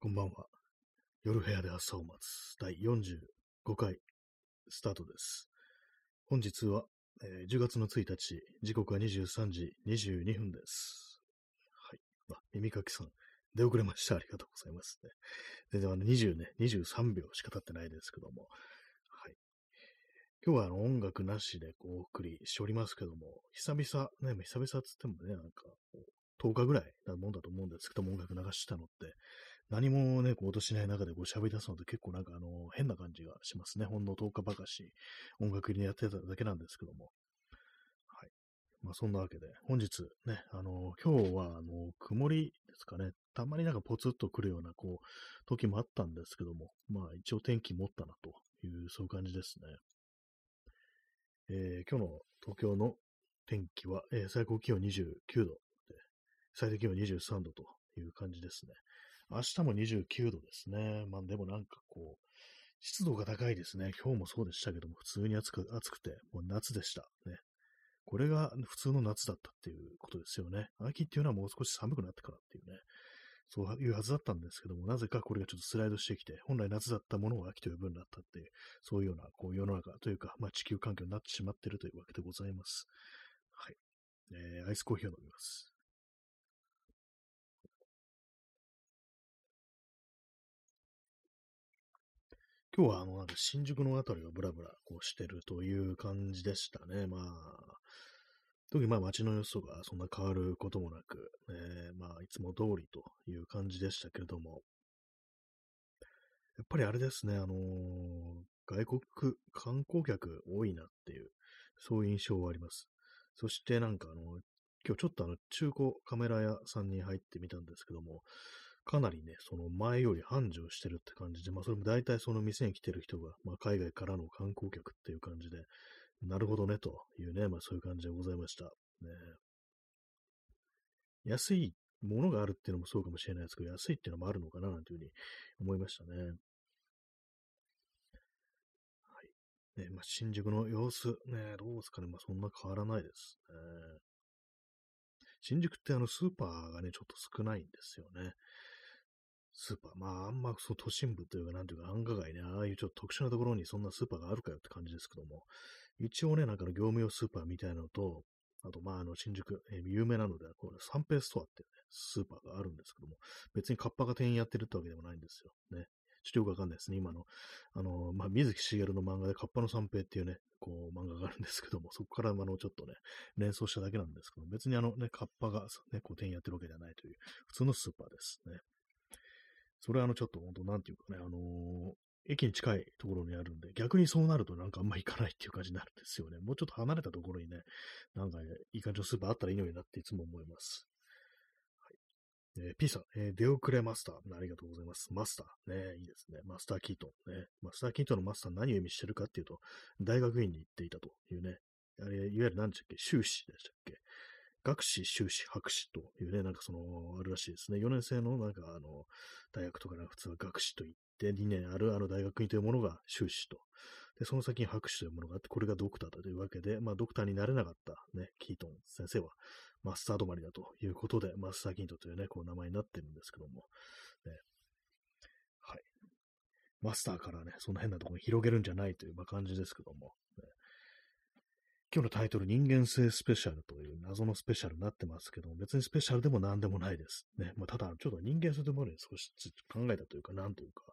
こんばんは。夜部屋で朝を待つ第45回スタートです。本日は、えー10月の1日、時刻は23時22分です。はい。あ、耳かきさん、出遅れました。ありがとうございますね。全然あの20ね、23秒しか経ってないですけども。はい。今日はあの音楽なしでこうお送りしておりますけども、久々、ね、久々っつってもね、なんか、10日ぐらいなもんだと思うんですけども、音楽流したのって、何もね、こう音しない中でこう喋り出すのって結構なんかあの、変な感じがしますね。ほんの10日ばかし、音楽入りやってただけなんですけども。はい。まあそんなわけで、本日ね、あの、今日はあの、曇りですかね。たまになんかポツッと来るような、こう、時もあったんですけども、まあ一応天気持ったなという、そういう感じですね。えー今日の東京の天気は、えー最高気温29度で、最低気温23度という感じですね。明日も29度ですね。まあでもなんかこう、湿度が高いですね。今日もそうでしたけども、普通に暑く、暑くて、もう夏でした。ね。これが普通の夏だったっていうことですよね。秋っていうのはもう少し寒くなってからっていうね。そういうはずだったんですけども、なぜかこれがちょっとスライドしてきて、本来夏だったものを秋と呼ぶようになったっていう、そういうようなこう世の中というか、まあ地球環境になってしまっているというわけでございます。はい。えーアイスコーヒーを飲みます。今日はあの、なんか新宿のあたりをブラブラこうしてるという感じでしたね。まあ、特にまあ街の様子がそんな変わることもなく、えーまあいつも通りという感じでしたけれども、やっぱりあれですね、あのー外国観光客多いなっていう、そういう印象はあります。そしてなんかあの、今日ちょっとあの中古カメラ屋さんに入ってみたんですけども、かなりね、その前より繁盛してるって感じで、まあそれも大体その店に来てる人が、まあ海外からの観光客っていう感じで、なるほどねというね、まあそういう感じでございました。ね、安いものがあるっていうのもそうかもしれないですけど、安いっていうのもあるのかななんていうふうに思いましたね。はい。ね、まあ新宿の様子、ね、どうですかね、まあそんな変わらないですね。新宿ってあのスーパーがね、ちょっと少ないんですよね。スーパー、まあ、あんまそう都心部というか、なんていうか、繁華街ね、ああいうちょっと特殊なところにそんなスーパーがあるかよって感じですけども、一応ね、なんかの業務用スーパーみたいなのと、あと、まあ、あの、新宿、えー有名なので、これ、サンペイストアっていうね、スーパーがあるんですけども、別にカッパが店員やってるってわけでもないんですよ。ね。ちょっとよくわかんないですね。今の、あの、まあ、水木しげるの漫画でカッパの三平っていうね、こう、漫画があるんですけども、そこから、あの、ちょっとね、連想しただけなんですけど、別にあのね、カッパが、ね、こう、店員やってるわけではないという、普通のスーパーですね。それはあの、ちょっと本当、なんていうかね、あのー駅に近いところにあるんで、逆にそうなるとなんかあんま行かないっていう感じになるんですよね。もうちょっと離れたところにね、なんかね、いい感じのスーパーあったらいいのになっていつも思います。はい。えー P さん、えー出遅れマスター、ありがとうございます。マスター、ね、いいですね。マスターキートン、ね。マスターキートンのマスター何を意味してるかっていうと、大学院に行っていたというね、あれ、いわゆる何でしたっけ？修士でしたっけ？学士、修士、博士というね、なんかその、あるらしいですね。4年生のなんかあの、大学とか普通は学士と言って、2年あるあの大学院というものが修士と。で、その先に博士というものがあって、これがドクターだというわけで、まあ、ドクターになれなかったね、キートン先生は、マスター止まりだということで、マスターキートというね、こう名前になってるんですけども、ね、はい。マスターからね、その変なところに広げるんじゃないという、ま、感じですけども、ね今日のタイトル、人間性スペシャルという謎のスペシャルになってますけど、別にスペシャルでも何でもないです。ね。まあ、ただ、ちょっと人間性というものに少し考えたというか、なんというか、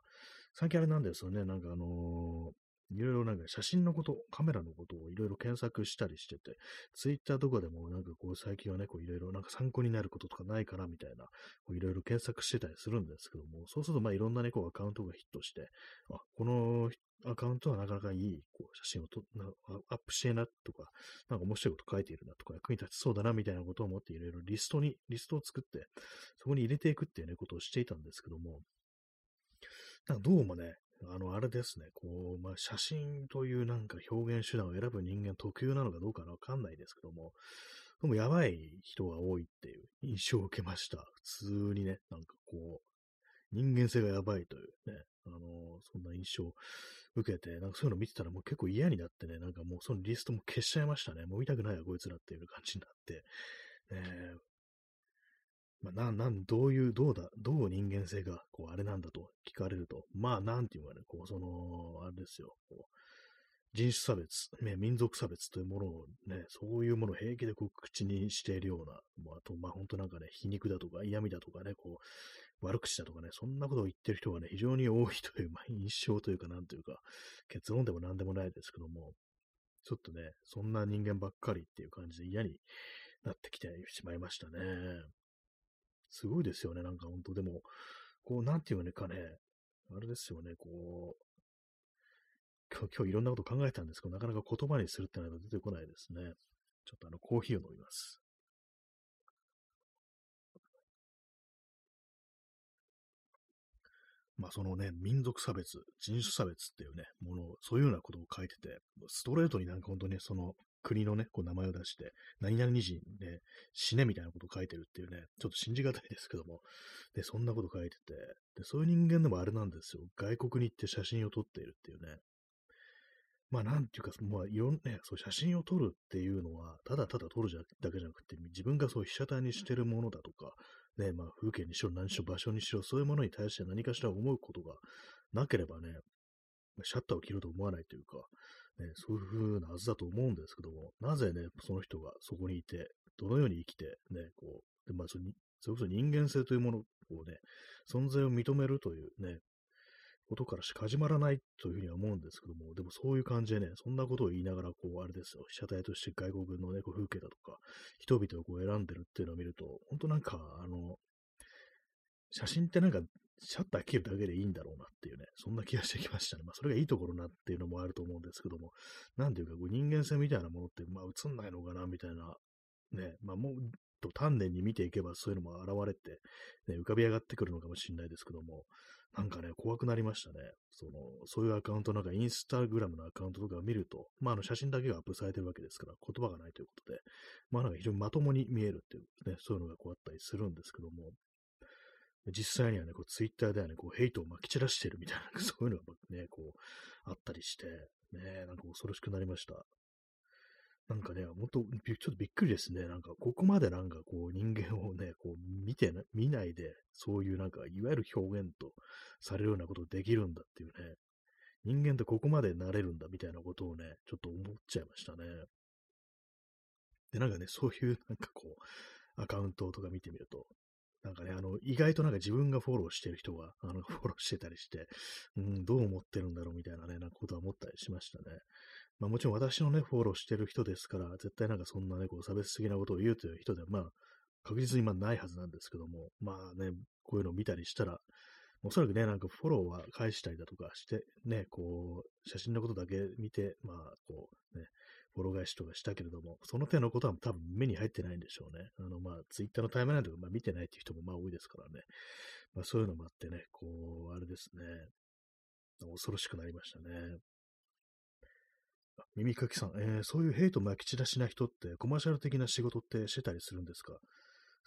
最近あれなんですよね、なんかあのーいろいろなんか写真のこと、カメラのことをいろいろ検索したりしてて、ツイッターとかでもなんかこう最近はね、こういろいろなんか参考になることとかないかなみたいな、こういろいろ検索してたりするんですけども、そうするとまあいろんなね、こうアカウントがヒットして、あ、このアカウントはなかなかいいこう写真をとなアップしてなとか、なんか面白いこと書いているなとか、役に立ちそうだなみたいなことを思っていろいろリストに、リストを作って、そこに入れていくっていうね、ことをしていたんですけども、なんかどうもね、あの、あれですね、こう、まあ、写真というなんか表現手段を選ぶ人間特有なのかどうかわかんないですけども、でもやばい人が多いっていう印象を受けました。普通にね、なんかこう、人間性がやばいというね、あのそんな印象を受けて、なんかそういうの見てたらもう結構嫌になってね、なんかもうそのリストも消しちゃいましたね。もう見たくないわ、こいつらっていう感じになって。ねまあ、なん、なん、どういう、どうだ、どう人間性が、こう、あれなんだと聞かれると、まあ、なんていうかね、こう、その、あれですよ、こう人種差別、ね、民族差別というものをね、そういうものを平気でこう口にしているような、もうあと、まあ本当なんかね、皮肉だとか嫌味だとかね、こう、悪口だとかね、そんなことを言ってる人がね、非常に多いという、まあ、印象というか、なんというか、結論でも何でもないですけども、ちょっとね、そんな人間ばっかりっていう感じで嫌になってきてしまいましたね。すごいですよね、なんか本当でも、こう、なんていうかね、あれですよね、こう、今日いろんなこと考えたんですけど、なかなか言葉にするってのは出てこないですね。ちょっとあの、コーヒーを飲みます。まあそのね、民族差別、人種差別っていうね、もの、そういうようなことを書いてて、ストレートになんか本当にその国のね、こう名前を出して、何々人で死ねみたいなことを書いてるっていうね、ちょっと信じがたいですけども、で、そんなこと書いてて、で、そういう人間でもあれなんですよ。外国に行って写真を撮っているっていうね、まあ、なんていうか、まあ、いろんね、そう写真を撮るっていうのは、ただただ撮るだけじゃなくて、自分がそう被写体にしてるものだとか、ね、まあ、風景にしろ、何しろ、場所にしろ、そういうものに対して何かしら思うことがなければね、シャッターを切ると思わないというか、ね、そういう風なはずだと思うんですけども、なぜね、その人がそこにいて、どのように生きて、ね、こう、でまあそ、それこそ人間性というものをね、存在を認めるというね、ことからしか始まらないというふうには思うんですけども、でもそういう感じでね、そんなことを言いながら、こう、あれですよ、被写体として外国のね、風景だとか、人々をこう選んでるっていうのを見ると、本当なんか、あの、写真ってなんか、シャッター切るだけでいいんだろうなっていうね、そんな気がしてきましたね。まあ、それがいいところなっていうのもあると思うんですけども、なんていうか、こう人間性みたいなものって、まあ、映んないのかな、みたいな、ね、まあ、もう、と丹念に見ていけばそういうのも現れて、ね、浮かび上がってくるのかもしれないですけども、なんかね、怖くなりましたね。その、そういうアカウント、なんかインスタグラムのアカウントとかを見ると、まあ、あの写真だけがアップされてるわけですから、言葉がないということで、まあ、なんか非常にまともに見えるっていうね、そういうのがこうあったりするんですけども、実際にはね、こうツイッターではね、こうヘイトをまき散らしてるみたいな、そういうのがね、こう、あったりして、ね、なんか恐ろしくなりました。なんかね、ほんと、ちょっとびっくりですね。なんか、ここまでなんかこう、人間をね、こう、見てな、見ないで、そういうなんか、いわゆる表現とされるようなことできるんだっていうね、人間ってここまでなれるんだみたいなことをね、ちょっと思っちゃいましたね。で、なんかね、そういうなんかこう、アカウントとか見てみると、なんかね、あの、意外となんか自分がフォローしてる人が、あの、フォローしてたりして、うん、どう思ってるんだろうみたいなね、なんかことは思ったりしましたね。まあもちろん私のね、フォローしてる人ですから、絶対なんかそんなね、こう差別的なことを言うという人では、まあ、確実にまあないはずなんですけども、まあね、こういうのを見たりしたら、おそらくね、なんかフォローは返したりだとかして、ね、こう、写真のことだけ見て、まあ、こう、ね、フォロー返しとかしたけれども、その手のことは多分目に入ってないんでしょうね。あの、まあ、ツイッターのタイムラインとか、まあ、見てないっていう人もまあ多いですからね。まあ、そういうのもあってね、こう、あれですね、恐ろしくなりましたね。耳かきさん、えー、そういうヘイトまき散らしな人ってコマーシャル的な仕事ってしてたりするんですか？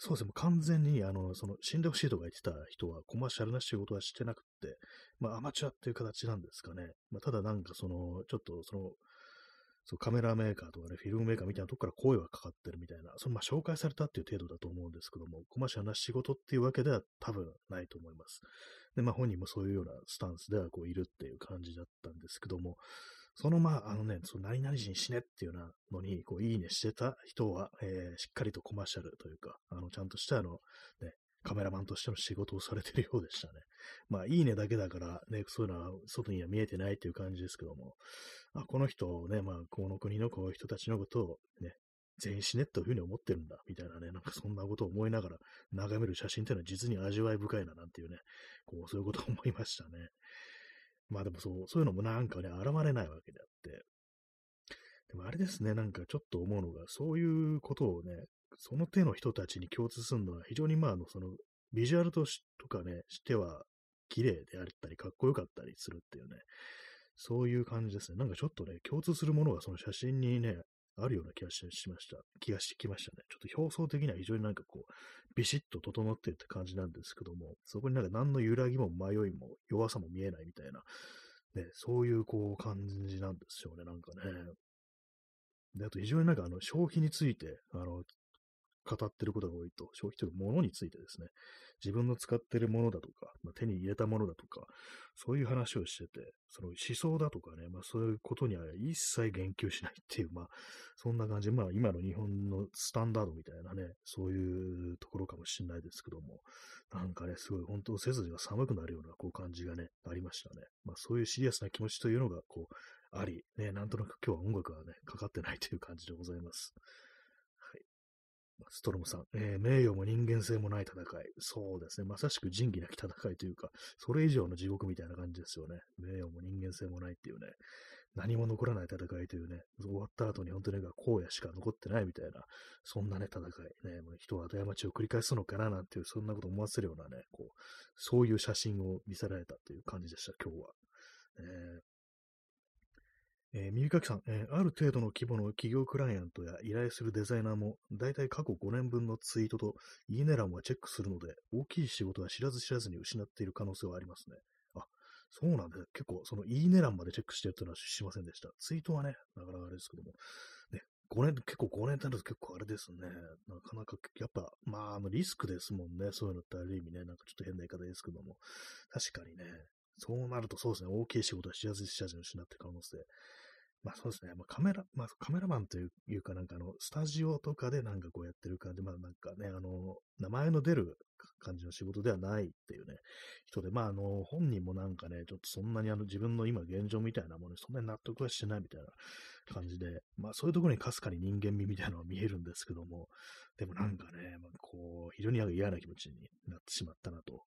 そうですね、もう完全に、あの、その、死んでほしいとか言ってた人は、コマーシャルな仕事はしてなくて、まあ、アマチュアっていう形なんですかね。まあ、ただなんか、その、ちょっと、その、そうカメラメーカーとかね、フィルムメーカーみたいなとこから声はかかってるみたいな、そのまあ紹介されたっていう程度だと思うんですけども、コマーシャルな仕事っていうわけでは多分ないと思います。で、まあ本人もそういうようなスタンスではこういるっていう感じだったんですけども、そのまあ、あのね、その何々人死ねっていうようなのに、こう、いいねしてた人は、えー、しっかりとコマーシャルというか、あの、ちゃんとしたあの、ね、カメラマンとしての仕事をされてるようでしたね。まあ、いいねだけだから、ね、そういうのは外には見えてないっていう感じですけども、あこの人をね、まあ、この国のこういう人たちのことをね、全員死ねというふうに思ってるんだ、みたいなね、なんかそんなことを思いながら眺める写真っていうのは実に味わい深いな、なんていうね、こう、そういうことを思いましたね。まあでもそう、そういうのもなんかね、現れないわけであって。でもあれですね、なんかちょっと思うのが、そういうことをね、その手の人たちに共通するのは非常にまあ、あの、その、ビジュアルとしとかね、しては綺麗であったり、かっこよかったりするっていうね、そういう感じですね。なんかちょっとね、共通するものがその写真にね、あるような気がしました。気がしてきましたね。ちょっと表層的には非常になんかこう、ビシッと整ってるって感じなんですけども、そこになんか何の揺らぎも迷いも弱さも見えないみたいな、ね、そういうこう感じなんですよね、なんかね。で、あと非常になんかあの消費について、あの、語ってることが多いと、消費というものについてですね、自分の使っているものだとか、まあ、手に入れたものだとか、そういう話をしてて、その思想だとかね、まあそういうことには一切言及しないっていう、まあそんな感じ、まあ今の日本のスタンダードみたいなね、そういうところかもしれないですけども、なんかね、すごい本当背筋が寒くなるようなこう感じがね、ありましたね。まあそういうシリアスな気持ちというのがこう、あり、ね、なんとなく今日は音楽はね、かかってないという感じでございます。ストロムさん、えー、名誉も人間性もない戦い。そうですね。まさしく仁義なき戦いというか、それ以上の地獄みたいな感じですよね。名誉も人間性もないっていうね。何も残らない戦いというね、終わった後に本当になんか荒野しか残ってないみたいな、そんなね、戦い。ね、もう人は過ちを繰り返すのかななんていう、そんなこと思わせるようなね、こう、そういう写真を見せられたという感じでした、今日は。えーえー、耳かきさん、えー、ある程度の規模の企業クライアントや依頼するデザイナーも、だいたい過去5年分のツイートといいね欄はチェックするので、大きい仕事は知らず知らずに失っている可能性はありますね。あ、そうなんだ。結構、そのいいね欄までチェックしてるというのは知りませんでした。ツイートはね、なかなかあれですけども。ね、5年、結構5年経つと結構あれですね。なかなか、やっぱ、まあ、あのリスクですもんね。そういうのってある意味ね、なんかちょっと変な言い方ですけども。確かにね、そうなるとそうですね、大きい仕事は知らず知らずに失って可能性。まあそうですね、まあ、カメラ、まあカメラマンというかなんかあの、スタジオとかでなんかこうやってる感じ、まあなんかね、あの、名前の出る感じの仕事ではないっていうね、人で、まああの、本人もなんかね、ちょっとそんなにあの自分の今現状みたいなものにそんなに納得はしてないみたいな感じで、まあそういうところにかすかに人間味みたいなのが見えるんですけども、でもなんかね、まあ、こう、非常に嫌な気持ちになってしまったなと。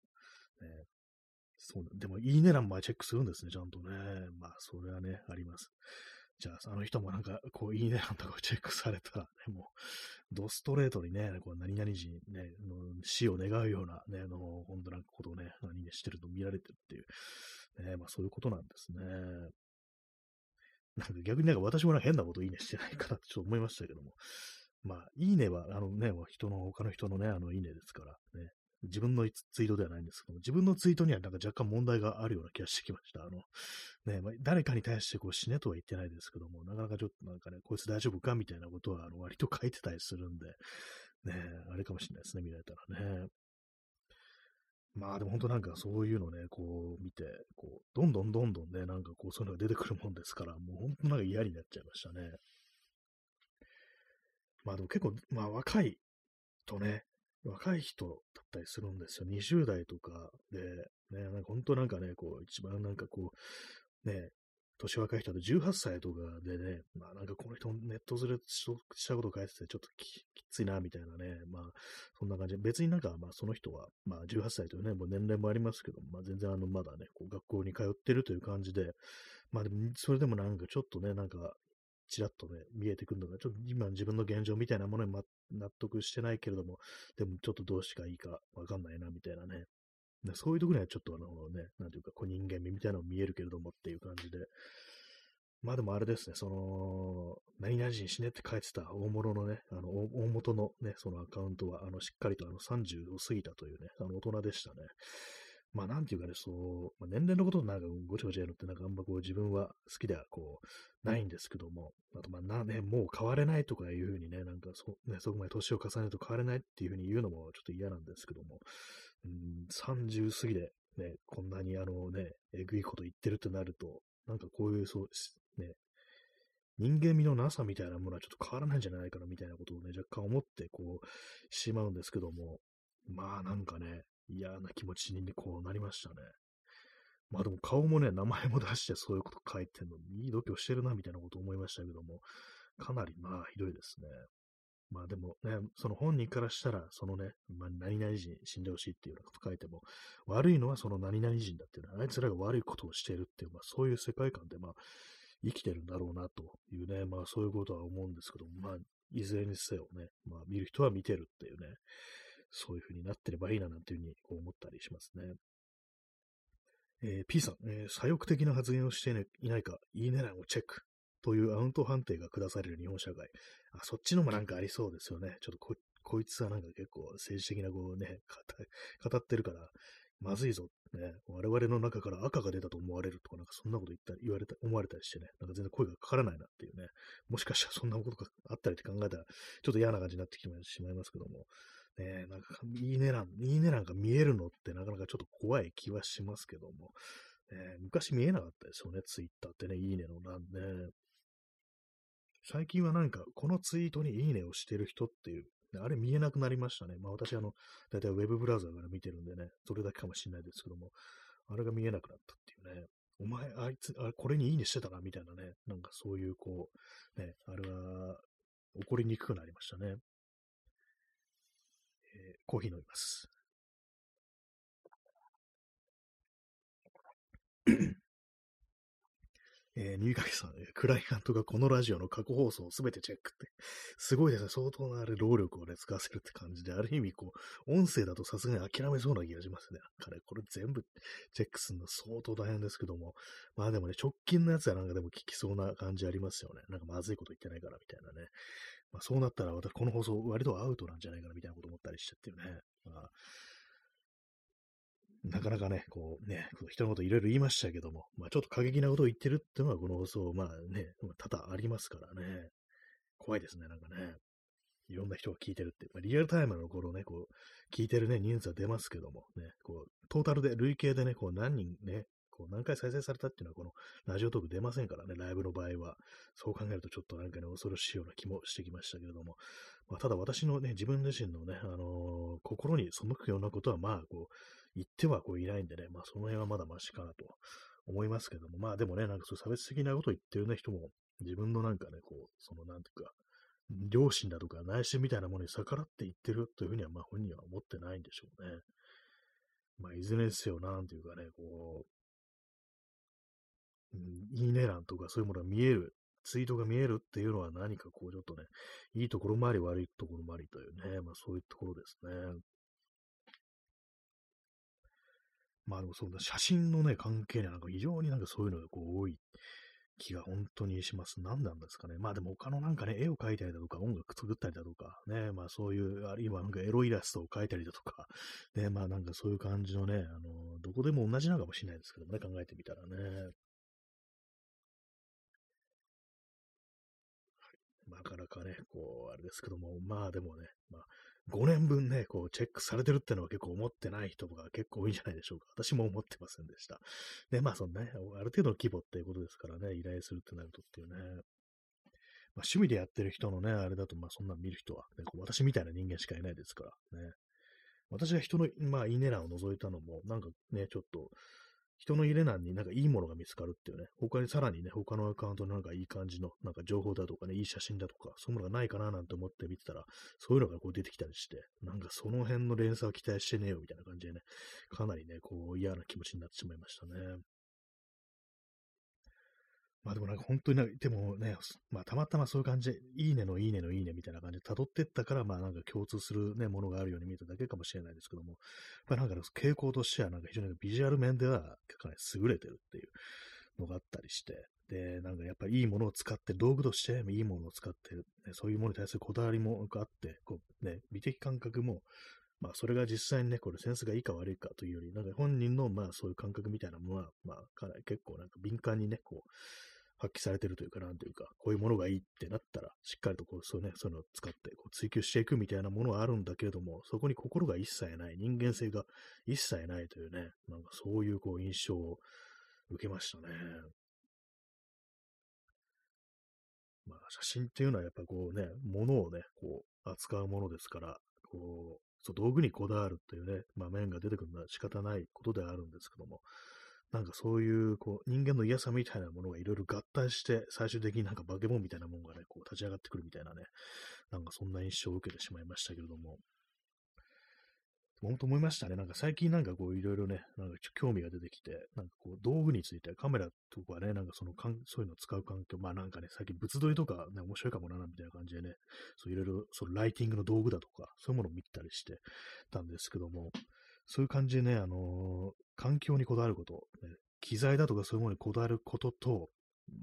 そう、でもいいね欄までチェックするんですね、ちゃんとね。まあそれはね、あります。じゃあ、あの人もなんか、こう、いいねなんとかチェックされたらね、もう、ドストレートにね、こう何々人ね、の死を願うようなね、の、本当なんかことをね、何々してると見られてるっていう、ね、まあそういうことなんですね。なんか逆になんか私もなんか変なこといいねしてないかなってちょっと思いましたけども。まあ、いいねは、あのね、人の、他の人のね、あの、いいねですから、ね。自分のツイートではないんですけども、自分のツイートにはなんか若干問題があるような気がしてきました。あの、ね、まあ、誰かに対してこう死ねとは言ってないですけども、なかなかちょっとなんかね、こいつ大丈夫かみたいなことはあの割と書いてたりするんで、ね、あれかもしれないですね、見られたらね。まあでも本当なんかそういうのね、こう見て、こう、どんどんどんどんね、なんかこうそういうのが出てくるもんですから、もう本当なんか嫌になっちゃいましたね。まあでも結構、まあ若いとね、若い人だったりするんですよ。20代とかで、ね、なんか本当なんかね、こう、一番なんかこう、ね、年若い人だと18歳とかでね、まあなんかこの人ネットずれしたこと書いててちょっときついな、みたいなね、まあそんな感じで、別になんかまあその人は、まあ18歳というね、もう年齢もありますけど、まあ全然あのまだね、こう学校に通ってるという感じで、まあでもそれでもなんかちょっとね、なんかちらっとね、見えてくるのが、ちょっと今自分の現状みたいなものに、ま、納得してないけれども、でもちょっとどうしかいいかわかんないな、みたいなね。そういうところにはちょっとあのね、なんていうか、こう人間味みたいなの見えるけれどもっていう感じで。まあでもあれですね、その、何々人死ねって書いてた大物のね、あの、大元のね、そのアカウントは、あの、しっかりとあの30を過ぎたというね、あの、大人でしたね。まあなんていうかね、そう、まあ、年齢のことなんかごちゃごちゃやるってなんかあんまこう自分は好きではこう、ないんですけども、あとまあなね、もう変われないとかいうふうにね、なんかそ,、ね、そこまで年を重ねると変われないっていうふうに言うのもちょっと嫌なんですけども、うん、30過ぎでね、こんなにあのね、えぐいこと言ってるってなると、なんかこういうそう、ね、人間味のなさみたいなものはちょっと変わらないんじゃないかなみたいなことをね、若干思ってこう、しまうんですけども、まあなんかね、嫌な気持ちに、ね、こうなりましたね。まあでも顔もね、名前も出してそういうこと書いてんのに、いい度胸してるな、みたいなこと思いましたけども、かなりまあひどいですね。まあでもね、その本人からしたら、そのね、まあ、何々人死んでほしいっていうようなこと書いても、悪いのはその何々人だっていうのは、あいつらが悪いことをしているっていう、まあそういう世界観で、まあ生きてるんだろうなというね、まあそういうことは思うんですけども、まあいずれにせよね、まあ見る人は見てるっていうね、そういう風になってればいいななんていう風にこう思ったりしますね。えー、P さん、えー、左翼的な発言をしていないか、いいね欄をチェックというアウント判定が下される日本社会。あ、そっちのもなんかありそうですよね。ちょっとこ、こいつはなんか結構政治的なこうね、語ってるから、まずいぞ、ね、我々の中から赤が出たと思われるとか、なんかそんなこと言った言われた、思われたりしてね、なんか全然声がかからないなっていうね、もしかしたらそんなことがあったりって考えたら、ちょっと嫌な感じになってきてしまいますけども、ね、なんか、いいね欄、いいね欄が見えるのってなかなかちょっと怖い気はしますけども、ね、昔見えなかったですよね、ツイッターってね、いいねの欄ね。最近はなんか、このツイートにいいねをしてる人っていう、あれ見えなくなりましたね。まあ私、あの、だいたいウェブブラウザーから見てるんでね、それだけかもしれないですけども、あれが見えなくなったっていうね。お前、あいつ、あれこれにいいねしてたな、みたいなね。なんかそういう、こう、ね、あれは、起こりにくくなりましたね。えー、コーヒー飲みます。えー、新垣さん、クライアントがこのラジオの過去放送をすべてチェックって、すごいですね。相当なあれ、労力をね、使わせるって感じで、ある意味、こう、音声だとさすがに諦めそうな気がしますね。なんかね、これ全部チェックするの相当大変ですけども、まあでもね、直近のやつはなんかでも聞きそうな感じありますよね。なんかまずいこと言ってないからみたいなね。まあそうなったら私この放送割とアウトなんじゃないかなみたいなこと思ったりしてっていうね。まあなかなかね、こうね、人のこといろいろ言いましたけども、まあちょっと過激なことを言ってるっていうのはこの放送、まあね、多々ありますからね。怖いですね、なんかね。いろんな人が聞いてるって、まあ、リアルタイムの頃ね、こう、聞いてるね、人数は出ますけども、ね、こう、トータルで、累計でね、こう、何人ね、こう、何回再生されたっていうのは、この、ラジオトーク出ませんからね、ライブの場合は。そう考えると、ちょっとなんかね、恐ろしいような気もしてきましたけれども、まあ、ただ私のね、自分自身のね、あのー、心に背くようなことは、まあ、こう、言ってはこういないんでね、まあその辺はまだマシかなと思いますけども、まあでもね、なんかそう差別的なことを言ってるね人も、自分のなんかね、こう、そのなんていうか、両親だとか内心みたいなものに逆らって言ってるというふうには、まあ本人は思ってないんでしょうね。まあいずれにせよ、なんていうかね、こう、いいね欄とかそういうものが見える、ツイートが見えるっていうのは何かこうちょっとね、いいところもあり悪いところもありというね、まあそういうところですね。まあでもそうだ、写真のね、関係にはなんか非常になんかそういうのがこう多い気が本当にします。何なんですかね。まあでも他のなんかね、絵を描いたりだとか、音楽作ったりだとか、ね、まあそういう、あるいはなんかエロイラストを描いたりだとか、ね、まあなんかそういう感じのね、あの、どこでも同じなのかもしれないですけどもね、考えてみたらね。なかなかね、こう、あれですけども、まあでもね、まあ、5年分ね、こう、チェックされてるってのは結構思ってない人が結構多いんじゃないでしょうか。私も思ってませんでした。で、まあ、そのね、ある程度の規模っていうことですからね、依頼するってなるとっていうね。まあ、趣味でやってる人のね、あれだと、まあ、そんな見る人は、ね、私みたいな人間しかいないですからね。私が人の、まあ、いいね欄を覗いたのも、なんかね、ちょっと、人の入れ欄になんかいいものが見つかるっていうね、他にさらにね、他のアカウントのなんかいい感じの、なんか情報だとかね、いい写真だとか、そういうものがないかななんて思って見てたら、そういうのがこう出てきたりして、なんかその辺の連鎖は期待してねえよみたいな感じでね、かなりね、こう嫌な気持ちになってしまいましたね。まあでもなんか本当にでもね、まあたまたまそういう感じで、いいねのいいねのいいねみたいな感じで辿ってったから、まあなんか共通するね、ものがあるように見えただけかもしれないですけども、まあなんか傾向としてはなんか非常にビジュアル面ではかなり優れてるっていうのがあったりして、で、なんかやっぱりいいものを使って、道具としていいものを使ってる、ね、そういうものに対するこだわりもあって、こうね、美的感覚も、まあそれが実際にね、これセンスがいいか悪いかというより、なんか本人のまあそういう感覚みたいなものは、まあかなり結構なんか敏感にね、こう、発揮されてるというか、なんというか、こういうものがいいってなったら、しっかりとこう、そうね、そういうのを使ってこう追求していくみたいなものはあるんだけれども、そこに心が一切ない、人間性が一切ないというね、なんかそういうこう印象を受けましたね。まあ、写真っていうのはやっぱこうね、物をね、こう、扱うものですから、こう、そう道具にこだわるっていうね、まあ面が出てくるのは仕方ないことではあるんですけども、なんかそういう、こう、人間の嫌さみたいなものがいろいろ合体して、最終的になんか化け物みたいなものがね、こう立ち上がってくるみたいなね、なんかそんな印象を受けてしまいましたけれども、本当思いましたね。なんか最近なんかこういろいろね、なんか興味が出てきて、なんかこう道具について、カメラとかね、なんかそのかん、そういうのを使う環境、まあなんかね、最近物撮りとかね、面白いかもな、みたいな感じでね、そういろいろ、そのライティングの道具だとか、そういうものを見たりしてたんですけども、そういう感じでね、あのー、環境にこだわること、ね、機材だとかそういうものにこだわることと、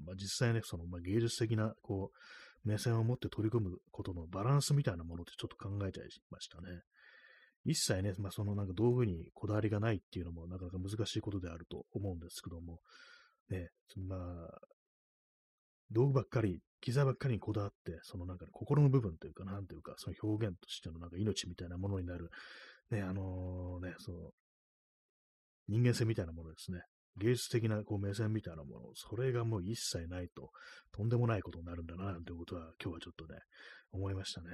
まあ、実際ね、その、まあ、芸術的な、こう、目線を持って取り組むことのバランスみたいなものってちょっと考えちゃいましたね。一切ね、まあ、そのなんか道具にこだわりがないっていうのもなかなか難しいことであると思うんですけども、ね、まあ、道具ばっかり、機材ばっかりにこだわって、そのなんか、心の部分というか、なんというか、その表現としてのなんか命みたいなものになる、ね、あのー、ね、その、人間性みたいなものですね。芸術的なこう目線みたいなもの、それがもう一切ないと、とんでもないことになるんだな、なんてことは、今日はちょっとね、思いましたね。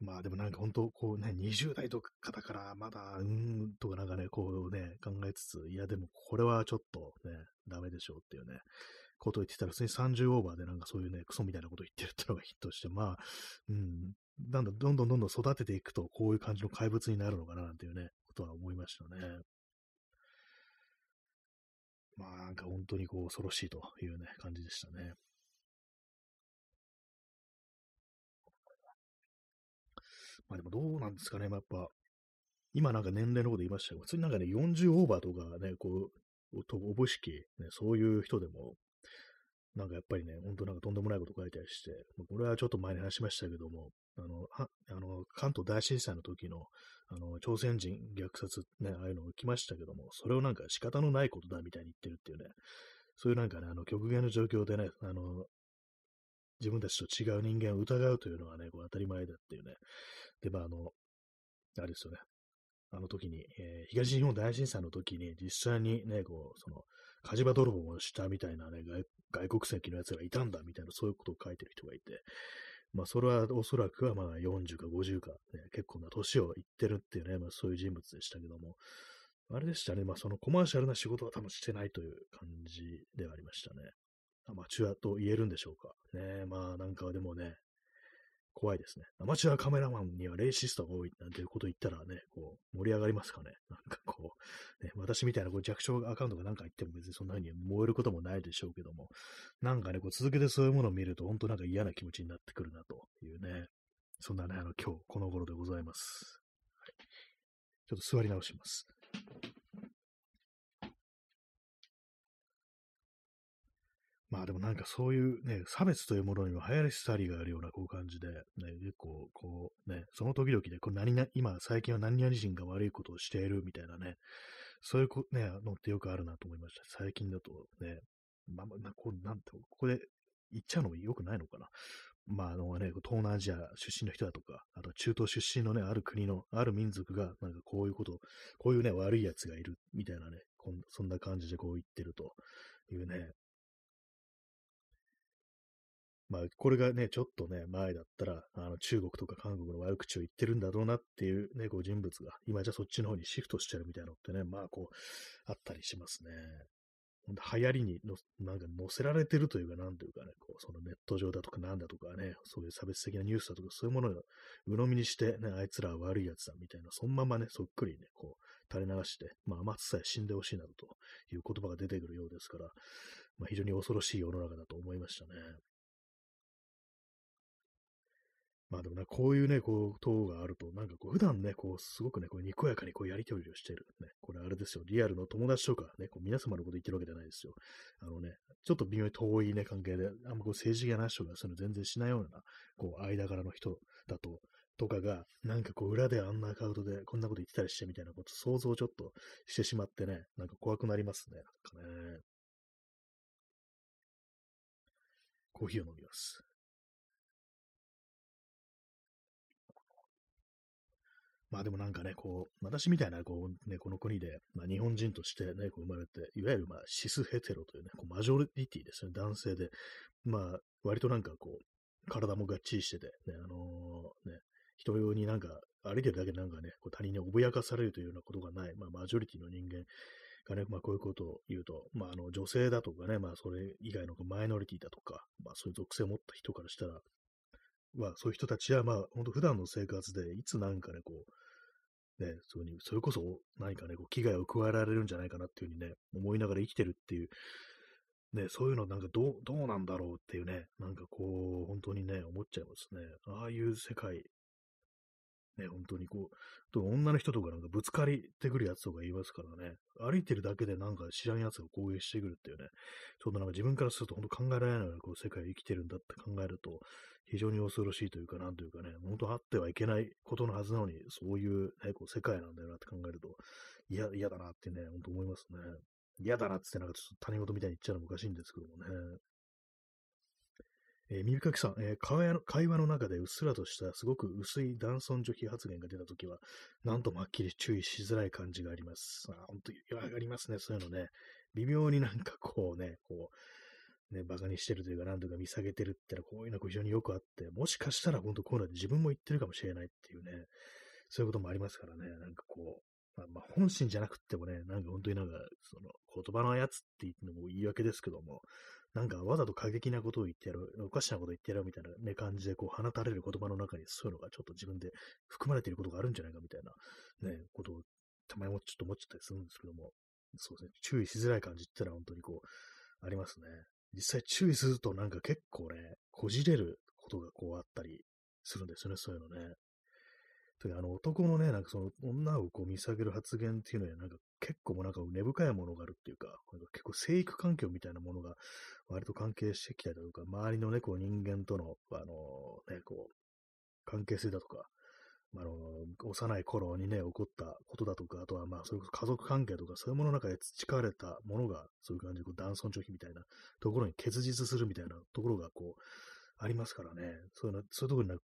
まあでもなんか本当、こうね、20代とかだからまだ、うんとかなんかね、こうね、考えつつ、いやでもこれはちょっとね、ダメでしょうっていうね、ことを言ってたら、普通に30オーバーでなんかそういうね、クソみたいなことを言ってるっていうのがヒットして、まあ、うん、なんだ、どんどんどんどん育てていくと、こういう感じの怪物になるのかななんていうね、ことは思いましたね。まあ、なんか本当にこう、恐ろしいというね、感じでしたね。まあでもどうなんですかね、まあ、やっぱ、今なんか年齢のこと言いましたけど、普通になんかね、40オーバーとかね、こう、とおぼしき、ね、そういう人でも、なんかやっぱりね、ほんとなんかとんでもないこと書いたりして、これはちょっと前に話しましたけども、あの、あの関東大震災の時の、あの、朝鮮人虐殺ね、ああいうの起きましたけども、それをなんか仕方のないことだみたいに言ってるっていうね、そういうなんかね、あの、極限の状況でね、あの、自分たちと違う人間を疑うというのはね、こう当たり前だっていうね。で、まあ、あの、あれですよね。あの時に、えー、東日本大震災の時に実際にね、こう、その、火事場泥棒をしたみたいなね、外国籍のやつがいたんだみたいな、そういうことを書いてる人がいて、まあ、それはおそらくはまあ40か50か、ね、結構な年をいってるっていうね、まあ、そういう人物でしたけども、あれでしたね、まあ、そのコマーシャルな仕事は多分してないという感じではありましたね。アマチュアと言えるんでしょうか。ねまあなんかでもね、怖いですね。アマチュアカメラマンにはレイシストが多いなんていうこと言ったらね、こう、盛り上がりますかね。なんかこう、ね、私みたいなこう弱小アカウントがなんか言っても別にそんな風に燃えることもないでしょうけども、なんかね、こう続けてそういうものを見ると本当なんか嫌な気持ちになってくるなというね、そんなね、あの今日この頃でございます。はい、ちょっと座り直します。まあでもなんかそういうね、差別というものには流行り廃りがあるようなこう感じで、ね、結構こうね、その時々でこれ何々、今最近は何々人が悪いことをしているみたいなね、そういうこ、ね、のってよくあるなと思いました。最近だとね、まあ、まあ、こう、なんて、ここで言っちゃうのも良くないのかな。まあ、あのね、東南アジア出身の人だとか、あと中東出身のね、ある国の、ある民族が、なんかこういうこと、こういうね、悪い奴がいる、みたいなね、こんそんな感じでこう言ってるというね、まあ、これがね、ちょっとね、前だったら、あの、中国とか韓国の悪口を言ってるんだろうなっていうね、こう人物が、今じゃそっちの方にシフトしてるみたいなのってね、まあ、こう、あったりしますね。流行りにの、なんか載せられてるというか、なんというかね、こう、そのネット上だとかなんだとかね、そういう差別的なニュースだとか、そういうものを鵜呑みにして、ね、あいつらは悪いやつだみたいな、そのままね、そっくりね、こう、垂れ流して、まあ、松さえ死んでほしいなどという言葉が出てくるようですから、まあ、非常に恐ろしい世の中だと思いましたね。まあでもね、こういうね、こう、塔があると、なんかこう、普段ね、こう、すごくね、こう、にこやかにこう、やりとりをしてる。ね、これあれですよ、リアルの友達とかね、こう、皆様のこと言ってるわけじゃないですよ。あのね、ちょっと微妙に遠いね、関係で、あんまこう、政治家な人がそういうの全然しないような、こう、間柄の人だと、とかが、なんかこう、裏であんなアカウントでこんなこと言ってたりしてみたいなこと、想像ちょっとしてしまってね、なんか怖くなりますね。なんかね。コーヒーを飲みます。まあでもなんかね、こう、私みたいな、こう、ね、この国で、まあ日本人としてね、こう生まれて、いわゆるまあシスヘテロというね、こうマジョリティですね、男性で、まあ割となんかこう、体もがっちりしてて、ね、あのー、ね、人用になんか歩いてるだけなんかね、こう他人に脅かされるというようなことがない、まあマジョリティの人間がね、まあこういうことを言うと、まああの女性だとかね、まあそれ以外のマイノリティだとか、まあそういう属性を持った人からしたら、まあそういう人たちはまあ本当普段の生活でいつなんかね、こう、ね、そうに、それこそ何かね、こう危害を加えられるんじゃないかなっていうふうにね、思いながら生きてるっていう、ね、そういうのなんかどう、どうなんだろうっていうね、なんかこう、本当にね、思っちゃいますね。ああいう世界ね、本当にこう、と女の人とかなんかぶつかりてくるやつとか言いますからね、歩いてるだけでなんか知らんやつが攻撃してくるっていうね、ちょっとなんか自分からすると本当考えられないようなこう世界を生きてるんだって考えると、非常に恐ろしいというか、なんというかね、本当あってはいけないことのはずなのに、そういう、ね、こう世界なんだよなって考えると、嫌だなってね、本当思いますね。嫌だなってなんかちょっと他人事みたいに言っちゃうのもおかしいんですけどもね。えー、耳かきさん、えー、会話の中でうっすらとしたすごく薄い男尊女卑発言が出たときは、なんともはっきり注意しづらい感じがあります。あ本当にわかりますね、そういうのね。微妙になんかこうね、こう、ね、馬鹿にしてるというか、なんとか見下げてるってのは、こういうのが非常によくあって、もしかしたら本当こういうので自分も言ってるかもしれないっていうね、そういうこともありますからね、なんかこう、まあ、まあ、本心じゃなくてもね、なんか本当になんか、その言葉のやつって言っても言い訳ですけども、なんかわざと過激なことを言ってやる、おかしなこと言ってやるみたいなね、感じでこう放たれる言葉の中にそういうのがちょっと自分で含まれていることがあるんじゃないかみたいなね、ことをたまにもちょっと思っちゃったりするんですけども、そうですね、注意しづらい感じってのは本当にこう、ありますね。実際注意するとなんか結構ね、こじれることがこうあったりするんですよね、そういうのね。あの男のね、なんかその女をこう見下げる発言っていうのは、なんか結構もなんか根深いものがあるっていうか、なんか結構生育環境みたいなものが割と関係してきたりだとか、周りのね、こう人間との、あのね、こう、関係性だとか、あの、幼い頃にね、起こったことだとか、あとはまあ、それこそ家族関係とか、そういうものの中で培われたものが、そういう感じで、こう、男尊女卑みたいなところに結実するみたいなところが、こう、ありますからね、そういうの、そういうところに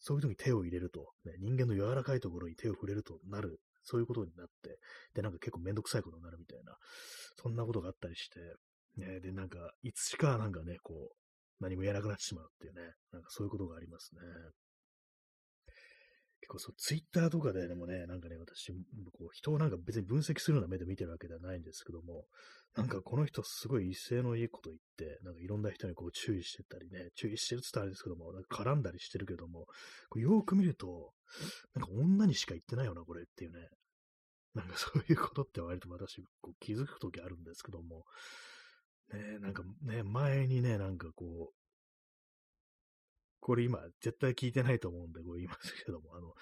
そういう時に手を入れると、ね、人間の柔らかいところに手を触れるとなる、そういうことになって、で、なんか結構めんどくさいことになるみたいな、そんなことがあったりして、ね、で、なんか、いつしかなんかね、こう、何もやらなくなってしまうっていうね、なんかそういうことがありますね。結構そう、ツイッターとかでもね、なんかね、私、こう人をなんか別に分析するような目で見てるわけではないんですけども、なんかこの人すごい威勢のいいこと言って、なんかいろんな人にこう注意してたりね、注意してるって言ったらあれですけども、なんか絡んだりしてるけども、こうよく見ると、なんか女にしか言ってないよな、これっていうね。なんかそういうことって割と私こう気づくときあるんですけども、ね、なんかね、前にね、なんかこう、これ今絶対聞いてないと思うんで、こう言いますけども、あの、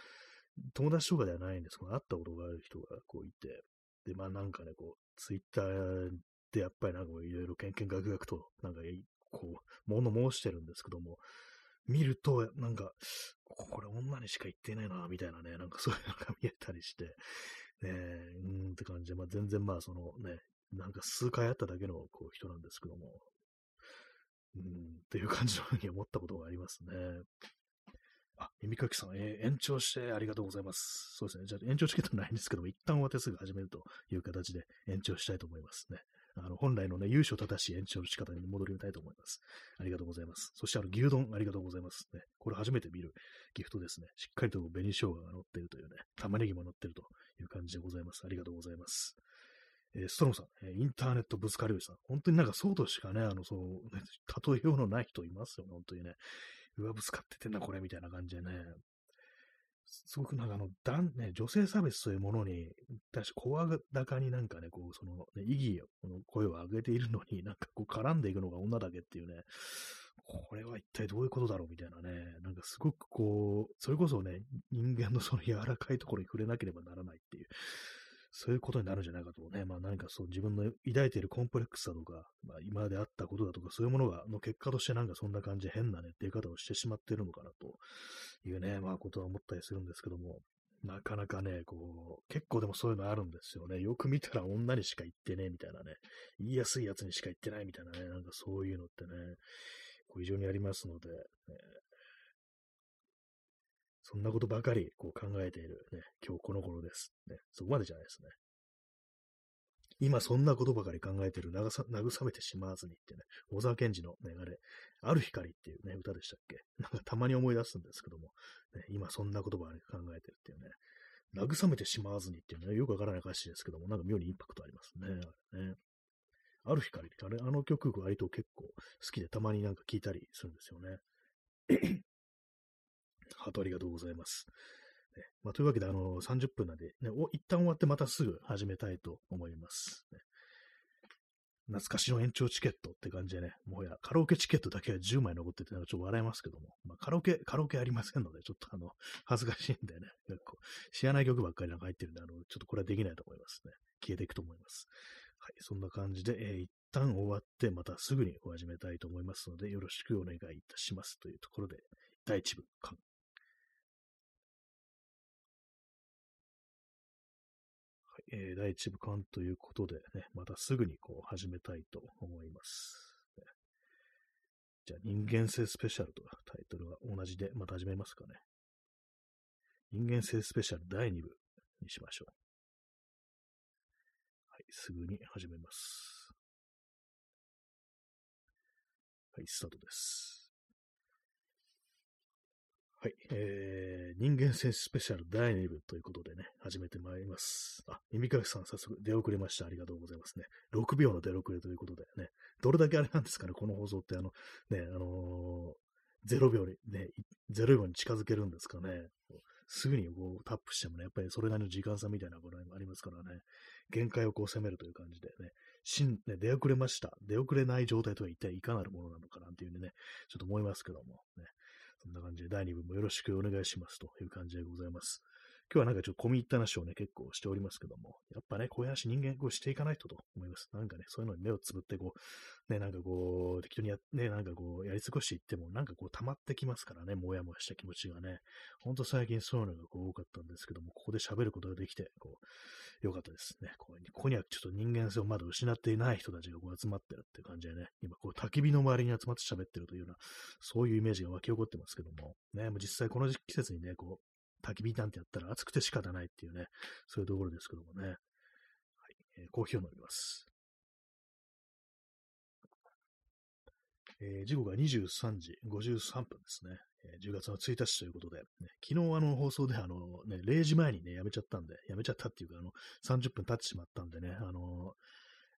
友達とかではないんです。けど、会ったことがある人がこういて、で、まあなんかね、こう、ツイッターでやっぱりなんかいろいろけんけんがくがくと、なんか、こう、物申してるんですけども、見ると、なんか、これ女にしか言ってないな、みたいなね、なんかそういうのが見えたりして、ねうーんって感じで、まあ全然まあそのね、なんか数回会っただけのこう人なんですけども、うん、っていう感じのふうに思ったことがありますね。あ、耳かきさん、えー、延長してありがとうございます。そうですね。じゃあ延長チケットないんですけども、一旦終わってすぐ始めるという形で延長したいと思いますね。あの、本来のね、優勝正しい延長の仕方に戻りたいと思います。ありがとうございます。そして、あの、牛丼ありがとうございます。ね。これ初めて見るギフトですね。しっかりと紅生姜が乗ってるというね、玉ねぎも乗ってるという感じでございます。ありがとうございます。えー、ストロムさん、えー、インターネットぶつかりおじさん。本当になんかそうとしかね、あの、そう、ね、例えようのない人いますよね、本当にね。うわ、ぶつかっててんな、これ、みたいな感じでね。すごくなんかあの、だん、ね、女性差別というものに、対して声高になんかね、こう、その、ね、意義を、この声を上げているのに、なんかこう、絡んでいくのが女だけっていうね、これは一体どういうことだろうみたいなね、なんかすごくこう、それこそね、人間のその柔らかいところに触れなければならないっていう、そういうことになるんじゃないかとね、まあ何かそう自分の抱いているコンプレックスだとか、まあ今まであったことだとか、そういうものが、の結果としてなんかそんな感じで変なね、出方をしてしまっているのかなというね、まあことは思ったりするんですけども、なかなかね、こう、結構でもそういうのあるんですよね。よく見たら女にしか言ってねえ、みたいなね。言いやすいやつにしか言ってないみたいなね。なんかそういうのってね、こう非常にありますので、ね、そんなことばかりこう考えている、ね、今日この頃です。ね、そこまでじゃないですね。今そんなことばかり考えている慰めてしまわずにってね、小沢健二のね、あれ、ある光っていうね、歌でしたっけ？なんかたまに思い出すんですけども、ね、今そんなことばかり考えてるっていうね、慰めてしまわずにっていうね、よくわからない歌詞ですけども、なんか妙にインパクトありますね。あね。ある光ってあれ、あの曲割と結構好きでたまになんか聞いたりするんですよね。ハートありがとうございます。ねまあ、というわけで、あの、30分なんで、ね、お一旦終わってまたすぐ始めたいと思います。ね懐かしの延長チケットって感じでね、もうや、カラオケチケットだけは10枚残ってて、なんかちょっと笑えますけども、まあ、カラオケ、カラオケありませんので、ちょっとあの、恥ずかしいんでね、結構、知らない曲ばっかりなんか入ってるんで、あの、ちょっとこれはできないと思いますね。消えていくと思います。はい、そんな感じで、えー、一旦終わって、またすぐにお始めたいと思いますので、よろしくお願いいたしますというところで、第1部、えー、第1部間ということでね、またすぐにこう始めたいと思います。じゃあ、人間性スペシャルとタイトルは同じで、また始めますかね。人間性スペシャル第2部にしましょう。はい、すぐに始めます。はい、スタートです。はい。えー、人間戦士スペシャル第2部ということでね、始めてまいります。あ、耳かきさん早速出遅れました。ありがとうございますね。6秒の出遅れということでね、どれだけあれなんですかね、この放送ってあの、ね、あのー、0秒にね、0秒に近づけるんですかね。すぐにこうタップしてもね、やっぱりそれなりの時間差みたいなことがありますからね、限界をこう攻めるという感じでね、新、ね、出遅れました。出遅れない状態とは一体いかなるものなのかなっていうね、ちょっと思いますけども、ね、そんな感じで第2部もよろしくお願いしますという感じでございます。今日はなんかちょっと込み入った話をね、結構しておりますけども、やっぱね、こういう話人間こうしていかないとと思います。なんかね、そういうのに目をつぶってこう、ね、なんかこう、適当にや、ね、なんかこう、やり過ごしていっても、なんかこう、溜まってきますからね、もやもやした気持ちがね。ほんと最近そういうのがこう多かったんですけども、ここで喋ることができて、こう、よかったですね。ここにはちょっと人間性をまだ失っていない人たちがこう集まってるっていう感じでね、今こう、焚き火の周りに集まって喋ってるというような、そういうイメージが湧き起こってますけども、ね、もう実際この季節にね、こう、焚き火なんてやったら暑くて仕方ないっていうね、そういうところですけどもね。はいえー、コーヒーを飲みます。えー、時刻が23時53分ですね。えー、10月の1日ということで、ね、昨日あの放送であの、ね、0時前にね、やめちゃったんで、やめちゃったっていうか、あの、30分経ってしまったんでね、あの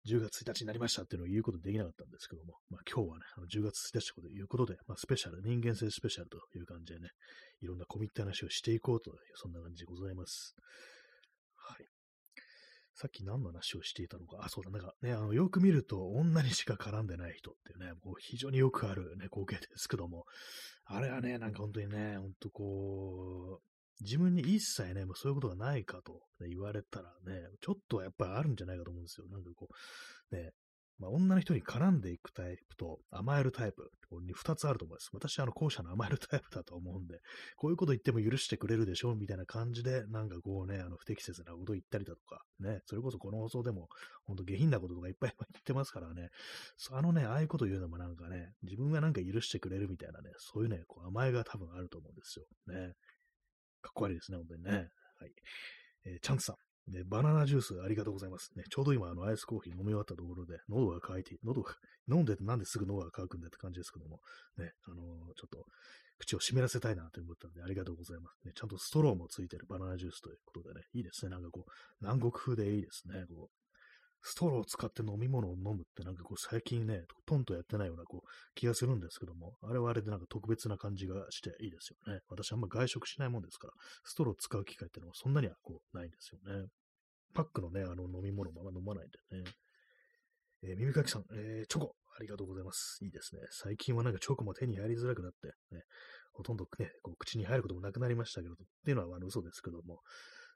10月1日になりましたっていうのを言うことできなかったんですけども、まあ今日はね、あの10月1日ということで、まあスペシャル、人間性スペシャルという感じでね、いろんなコミット話をしていこうという、そんな感じでございます。はい。さっき何の話をしていたのか。あ、そうだ、なんかね、あの、よく見ると女にしか絡んでない人っていうね、もう非常によくあるね、光景ですけども、あれはね、なんか本当にね、本当こう、自分に一切ね、もうそういうことがないかと、言われたらね、ちょっとやっぱりあるんじゃないかと思うんですよ。なんかこう、ね、まあ、女の人に絡んでいくタイプと甘えるタイプに二つあると思います。私はあの後者の甘えるタイプだと思うんで、こういうこと言っても許してくれるでしょうみたいな感じで、なんかこうね、あの不適切なこと言ったりだとか、ね、それこそこの放送でも、ほんと下品なこととかいっぱい言ってますからね、あのね、ああいうこと言うのもなんかね、自分がなんか許してくれるみたいなね、そういうね、こう甘えが多分あると思うんですよ。ね。かっこ悪いですね、本当にね。はい。えー、チャンツさん。ね、バナナジュースありがとうございます。ね、ちょうど今、あの、アイスコーヒー飲み終わったところで、喉が渇いて、喉が、飲んでてなんですぐ喉が渇くんだって感じですけども、ね、あのー、ちょっと、口を湿らせたいなと思ったんで、ありがとうございます。ね、ちゃんとストローもついてるバナナジュースということでね、いいですね。なんかこう、南国風でいいですね。こう、ストローを使って飲み物を飲むってなんかこう最近ね、トンとやってないようなこう気がするんですけども、あれはあれでなんか特別な感じがしていいですよね。私あんま外食しないもんですから、ストローを使う機会ってのはそんなにはこうないんですよね。パックのね、あの飲み物もあんま飲まないんでね。えー、耳かきさん、えー、チョコ、ありがとうございます。いいですね。最近はなんかチョコも手に入りづらくなって、ね、ほとんどね、こう口に入ることもなくなりましたけど、っていうのはあの嘘ですけども、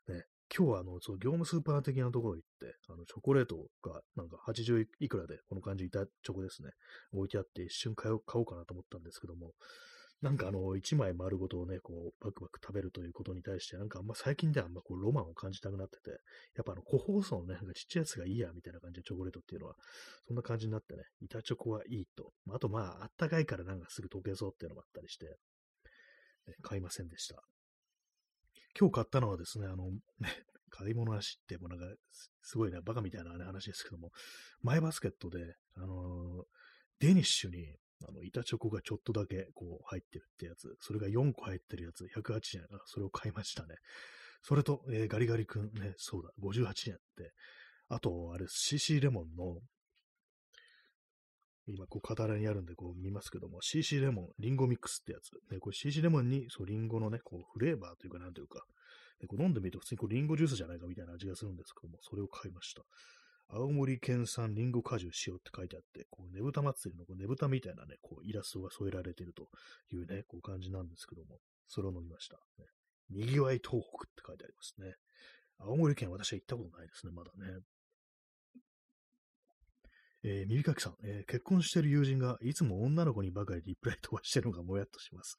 ね、今日はあの、そう、業務スーパー的なところ行って、あの、チョコレートがなんか80いくらで、この感じ板チョコですね、置いてあって一瞬買おうかなと思ったんですけども、なんかあの、1枚丸ごとをね、こう、バクバク食べるということに対して、なんかあんま最近ではあんまこう、ロマンを感じたくなってて、やっぱあの、個包装のね、なんかちっちゃいやつがいいや、みたいな感じでチョコレートっていうのは、そんな感じになってね、板チョコはいいと。あとまあ、あったかいからなんかすぐ溶けそうっていうのもあったりして、買いませんでした。今日買ったのはですね、あの、ね、買い物足って、もなんか、すごいね、バカみたいな、ね、話ですけども、マイバスケットで、あのー、デニッシュに、あの、板チョコがちょっとだけ、こう、入ってるってやつ、それが4個入ってるやつ、108円、それを買いましたね。それと、えー、ガリガリ君ね、そうだ、58円って、あと、あれ、CC レモンの、今、こう、片らにあるんで、こう見ますけども、CC レモン、リンゴミックスってやつ。ね、これ CC レモンに、そう、リンゴのね、こう、フレーバーというか、なんというか、でこう飲んでみると普通にこうリンゴジュースじゃないかみたいな味がするんですけども、それを買いました。青森県産リンゴ果汁使用って書いてあって、こう、ねぶた祭りのこうねぶたみたいなね、こう、イラストが添えられているというね、こう感じなんですけども、それを飲みました。ね、にぎわい東北って書いてありますね。青森県私は行ったことないですね、まだね。えー、耳かきさん、えー、結婚してる友人がいつも女の子にばかりリプライ飛ばしてるのがもやっとします。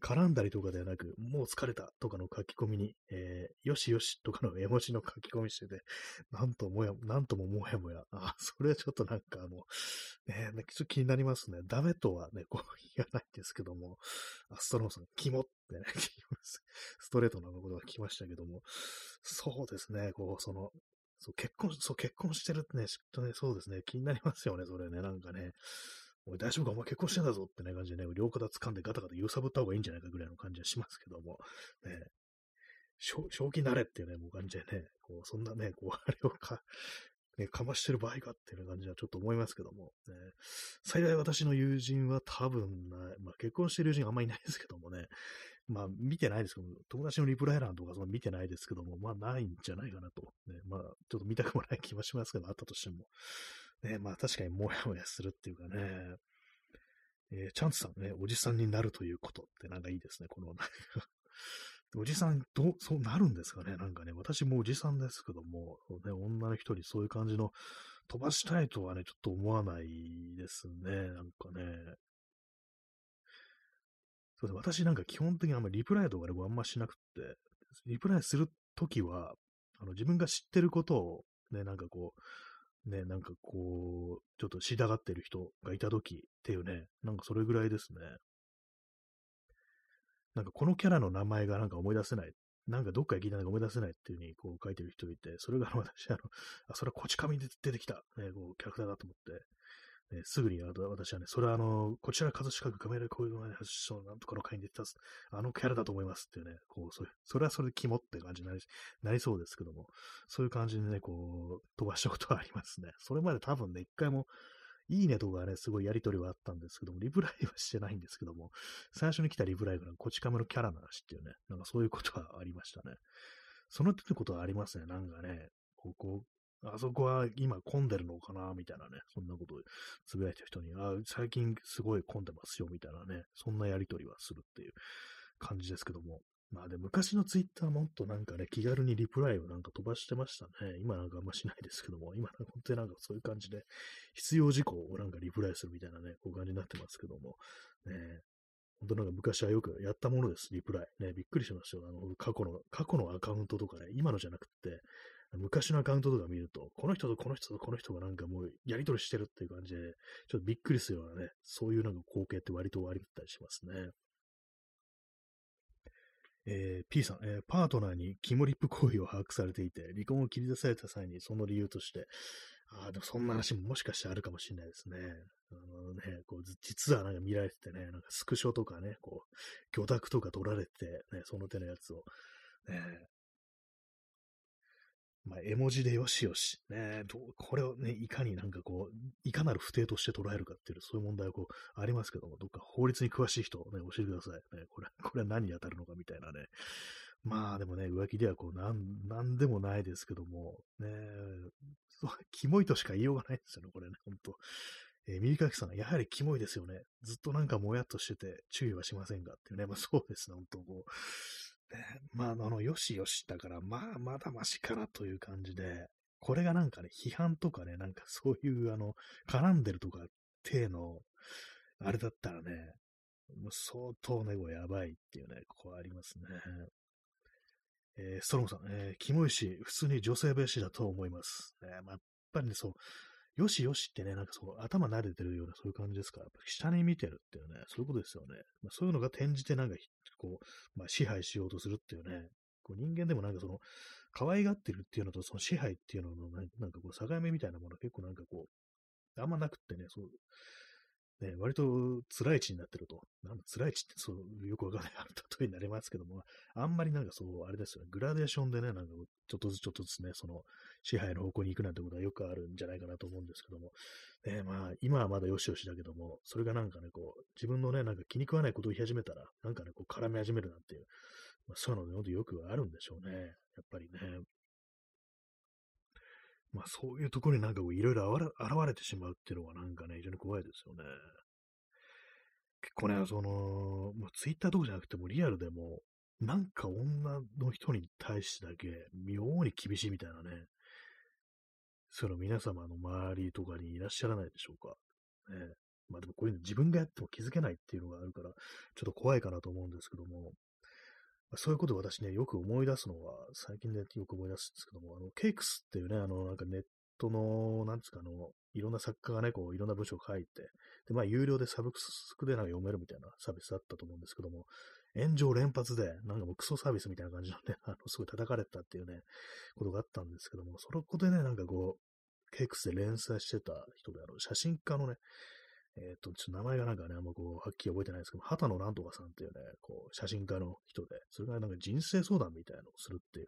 絡んだりとかではなく、もう疲れたとかの書き込みに、えー、よしよしとかの絵文字の書き込みしてて、なんともや、なんとももやもや。あ、それはちょっとなんかあの、ね、ちょっと気になりますね。ダメとはね、こう言わないんですけども、アストロンさん、キモってね、ストレートなことが来ましたけども、そうですね、こう、その、そう、結婚、そう、結婚してるってね、きっとね、そうですね、気になりますよね、それね、なんかね。おい、大丈夫か？お前結婚してんだぞってね、感じでね、両肩掴んでガタガタ揺さぶった方がいいんじゃないかぐらいの感じはしますけども、ね、正気になれっていうね、もう感じでね、こう、そんなね、こう、あれをか、ね、かましてる場合かっていう感じはちょっと思いますけども、ね、幸い私の友人は多分な、まあ結婚してる友人あんまりいないですけどもね、まあ、見てないですけど、友達のリプライ欄とかその見てないですけども、まあ、ないんじゃないかなと。ね、まあ、ちょっと見たくもない気はしますけど、あったとしても。ね、まあ、確かにもやもやするっていうかね、えー、チャンスさんね、おじさんになるということってなんかいいですね、この、おじさん、どう、そうなるんですかねなんかね、私もおじさんですけども、ね、女の人にそういう感じの飛ばしたいとはね、ちょっと思わないですね。なんかね。そうです私なんか基本的にあんまりリプライとかでもあんましなくって、リプライするときは、あの自分が知ってることを、ね、なんかこう、ね、なんかこう、ちょっとしだがってる人がいたときっていうね、なんかそれぐらいですね。なんかこのキャラの名前がなんか思い出せない。なんかどっかで聞いたのか思い出せないっていう風にこう書いてる人いて、それが私、あの、あ、それはこち亀で出てきた、ね、こうキャラクターだと思って、え、すぐに私はね、それはあの、こちら葛飾区亀メこういうの、発祥なんとかの会に出てたあのキャラだと思いますっていうね、こう、それそれはそれで肝って感じになりなりそうですけども、そういう感じでね、こう、飛ばしたことはありますね。それまで多分ね、一回も、いいねとかね、すごいやりとりはあったんですけども、リプライはしてないんですけども、最初に来たリプライが、こち亀のキャラの話っていうね、なんかそういうことはありましたね。そのってことはありますね、なんかね、ここ、あそこは今混んでるのかなみたいなね、そんなことつぶやいてる人に、あ最近すごい混んでますよ、みたいなね、そんなやりとりはするっていう感じですけども。まあで、昔のツイッターもっとなんかね、気軽にリプライをなんか飛ばしてましたね。今なんかあんましないですけども、今なんか本当になんかそういう感じで、必要事項をなんかリプライするみたいなね、こう感じになってますけども、ね、本当なんか昔はよくやったものです、リプライ。ね、びっくりしましたよ。あの、過去の、過去のアカウントとかね、今のじゃなくて、昔のアカウントとか見ると、この人とこの人とこの人がなんかもうやりとりしてるっていう感じで、ちょっとびっくりするようなね、そういうなんか光景って割とありったりしますね。えー、P さん、えー、パートナーにキモリップ行為を把握されていて、離婚を切り出された際にその理由として、ああ、でもそんな話ももしかしてあるかもしれないですね。あのね、こう実はなんか見られててね、なんかスクショとかね、こう、魚拓とか取られて、ね、その手のやつを、ね、まあ、絵文字でよしよし、ね、これをね、いかになんかこう、いかなる不定として捉えるかっていう、そういう問題はこう、ありますけども、どっか法律に詳しい人、ね、教えてください。ね、これ、これは何に当たるのかみたいなね。まあでもね、浮気ではこう、なん、なんでもないですけども、ね、そう、キモいとしか言いようがないですよね、これね、ほんと。えー、右かきさん、やはりキモいですよね。ずっとなんかもやっとしてて注意はしませんがっていうね、まあそうですね、ほんとこう。まあ、あの、よしよしだから、まあ、まだましかなという感じで、これがなんかね、批判とかね、なんかそういう、あの、絡んでるとか、手の、あれだったらね、もう相当ね、やばいっていうね、ここありますね。えー、ストロングさん、えー、キモいし、普通に女性べしだと思います。えー、まあ、やっぱりね、そう、よしよしってね、なんかそう、頭慣れてるようなそういう感じですから、下に見てるっていうね、そういうことですよね。まあ、そういうのが転じてなんか、こう、まあ、支配しようとするっていうね、こう人間でもなんかその、可愛がってるっていうのと、その支配っていうのの、なんかこう、境目みたいなもの結構なんかこう、あんまなくってね、そう、ね、割と辛い地になってると。なん、辛い地ってそう、よくわかんない例えになりますけども、あんまりなんかそう、あれですよね、グラデーションでね、なんかちょっとずつちょっとずつね、その支配の方向に行くなんてことはよくあるんじゃないかなと思うんですけども、ね、まあ、今はまだよしよしだけども、それがなんかね、こう、自分のね、なんか気に食わないことを言い始めたら、なんかね、こう絡み始めるなんていう、まあ、そういうのね、ほんとよくあるんでしょうね。やっぱりね。まあそういうところになんかこういろいろ現れてしまうっていうのはなんかね、非常に怖いですよね。結構ね、その、もうツイッターとかじゃなくてもリアルでも、なんか女の人に対してだけ妙に厳しいみたいなね、その皆様の周りとかにいらっしゃらないでしょうか。ね、まあでもこういうの自分がやっても気づけないっていうのがあるから、ちょっと怖いかなと思うんですけども、そういうことを私ね、よく思い出すのは、最近ね、よく思い出すんですけども、あの、ケイクスっていうね、あの、なんかネットの、なんですか、あの、いろんな作家がね、こう、いろんな文章を書いて、で、まあ、有料でサブスクでなんか読めるみたいなサービスだったと思うんですけども、炎上連発で、なんかもうクソサービスみたいな感じのね、あの、すごい叩かれたっていうね、ことがあったんですけども、そのことでね、なんかこう、ケイクスで連載してた人で、あの、写真家のね、えっ、ー、と、ちょっと名前がなんかね、あんまこう、はっきり覚えてないですけど、畑野なんとかさんっていうね、こう、写真家の人で、それがなんか人生相談みたいのをするっていう